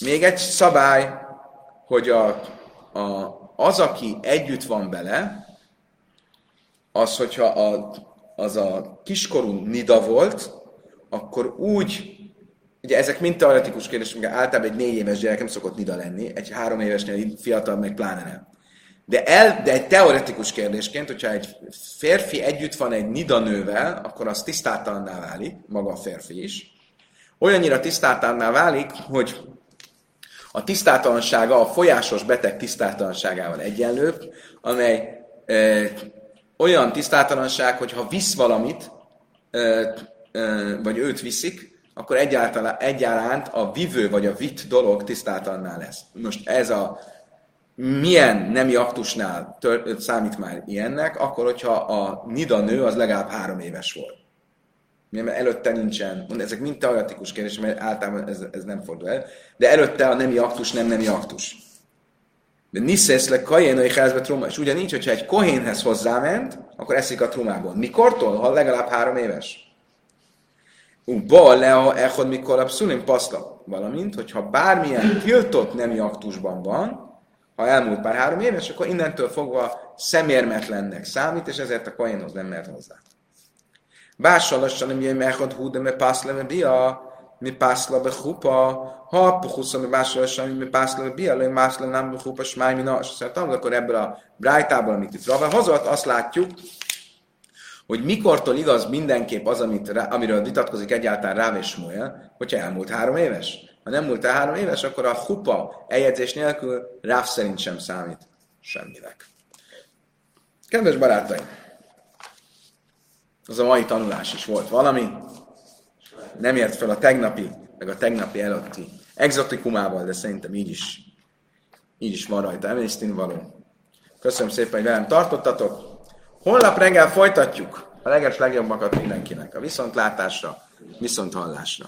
Még egy szabály, hogy a, a, az, aki együtt van bele, az, hogyha a, az a kiskorú nida volt, akkor úgy, ugye ezek mind teoretikus kérdések, mert általában egy négy éves gyerek nem szokott nida lenni, egy három évesnél fiatal meg pláne nem. De, el, de egy teoretikus kérdésként, hogyha egy férfi együtt van egy nida nővel, akkor az tisztátalanná válik, maga a férfi is olyannyira tisztátalanná válik, hogy a tisztátalansága a folyásos beteg tisztátalanságával egyenlő, amely e, olyan tisztátalanság, hogy ha visz valamit, e, e, vagy őt viszik, akkor egyáltalán, egyaránt a vivő vagy a vitt dolog tisztátalanná lesz. Most ez a milyen nemi aktusnál tör, számít már ilyennek, akkor, hogyha a nida nő az legalább három éves volt mert előtte nincsen, ezek mind teoretikus kérdések, mert általában ez, ez nem fordul el, de előtte a nemi aktus nem nemi aktus. De niszesz le kajenai házba truma, és ugyanígy, hogyha egy kohénhez hozzáment, akkor eszik a trumából. Mikortól? Ha legalább három éves. Ba le a echod mikor a pszulim paszla. Valamint, hogyha bármilyen tiltott nemi aktusban van, ha elmúlt pár három éves, akkor innentől fogva szemérmetlennek számít, és ezért a kohénhoz nem mehet hozzá. Nem jön mechad hú, de me pászle me bia, mi pászla be chupa, ha puhusza mi bással mi pászla be bia, le mászla nem be chupa, smáj mi na, és akkor ebből a brájtából, amit itt Rava hozott, azt látjuk, hogy mikortól igaz mindenképp az, amit, amiről vitatkozik egyáltalán Ráv és Smuel, hogyha elmúlt három éves. Ha nem múlt el három éves, akkor a hupa eljegyzés nélkül Ráv szerint sem számít semminek. Kedves barátaim! Az a mai tanulás is volt valami. Nem ért fel a tegnapi, meg a tegnapi előtti exotikumával, de szerintem így is, így is van rajta emésztén való. Köszönöm szépen, hogy velem tartottatok. Holnap reggel folytatjuk a leges legjobbakat mindenkinek. A viszontlátásra, viszont hallásra.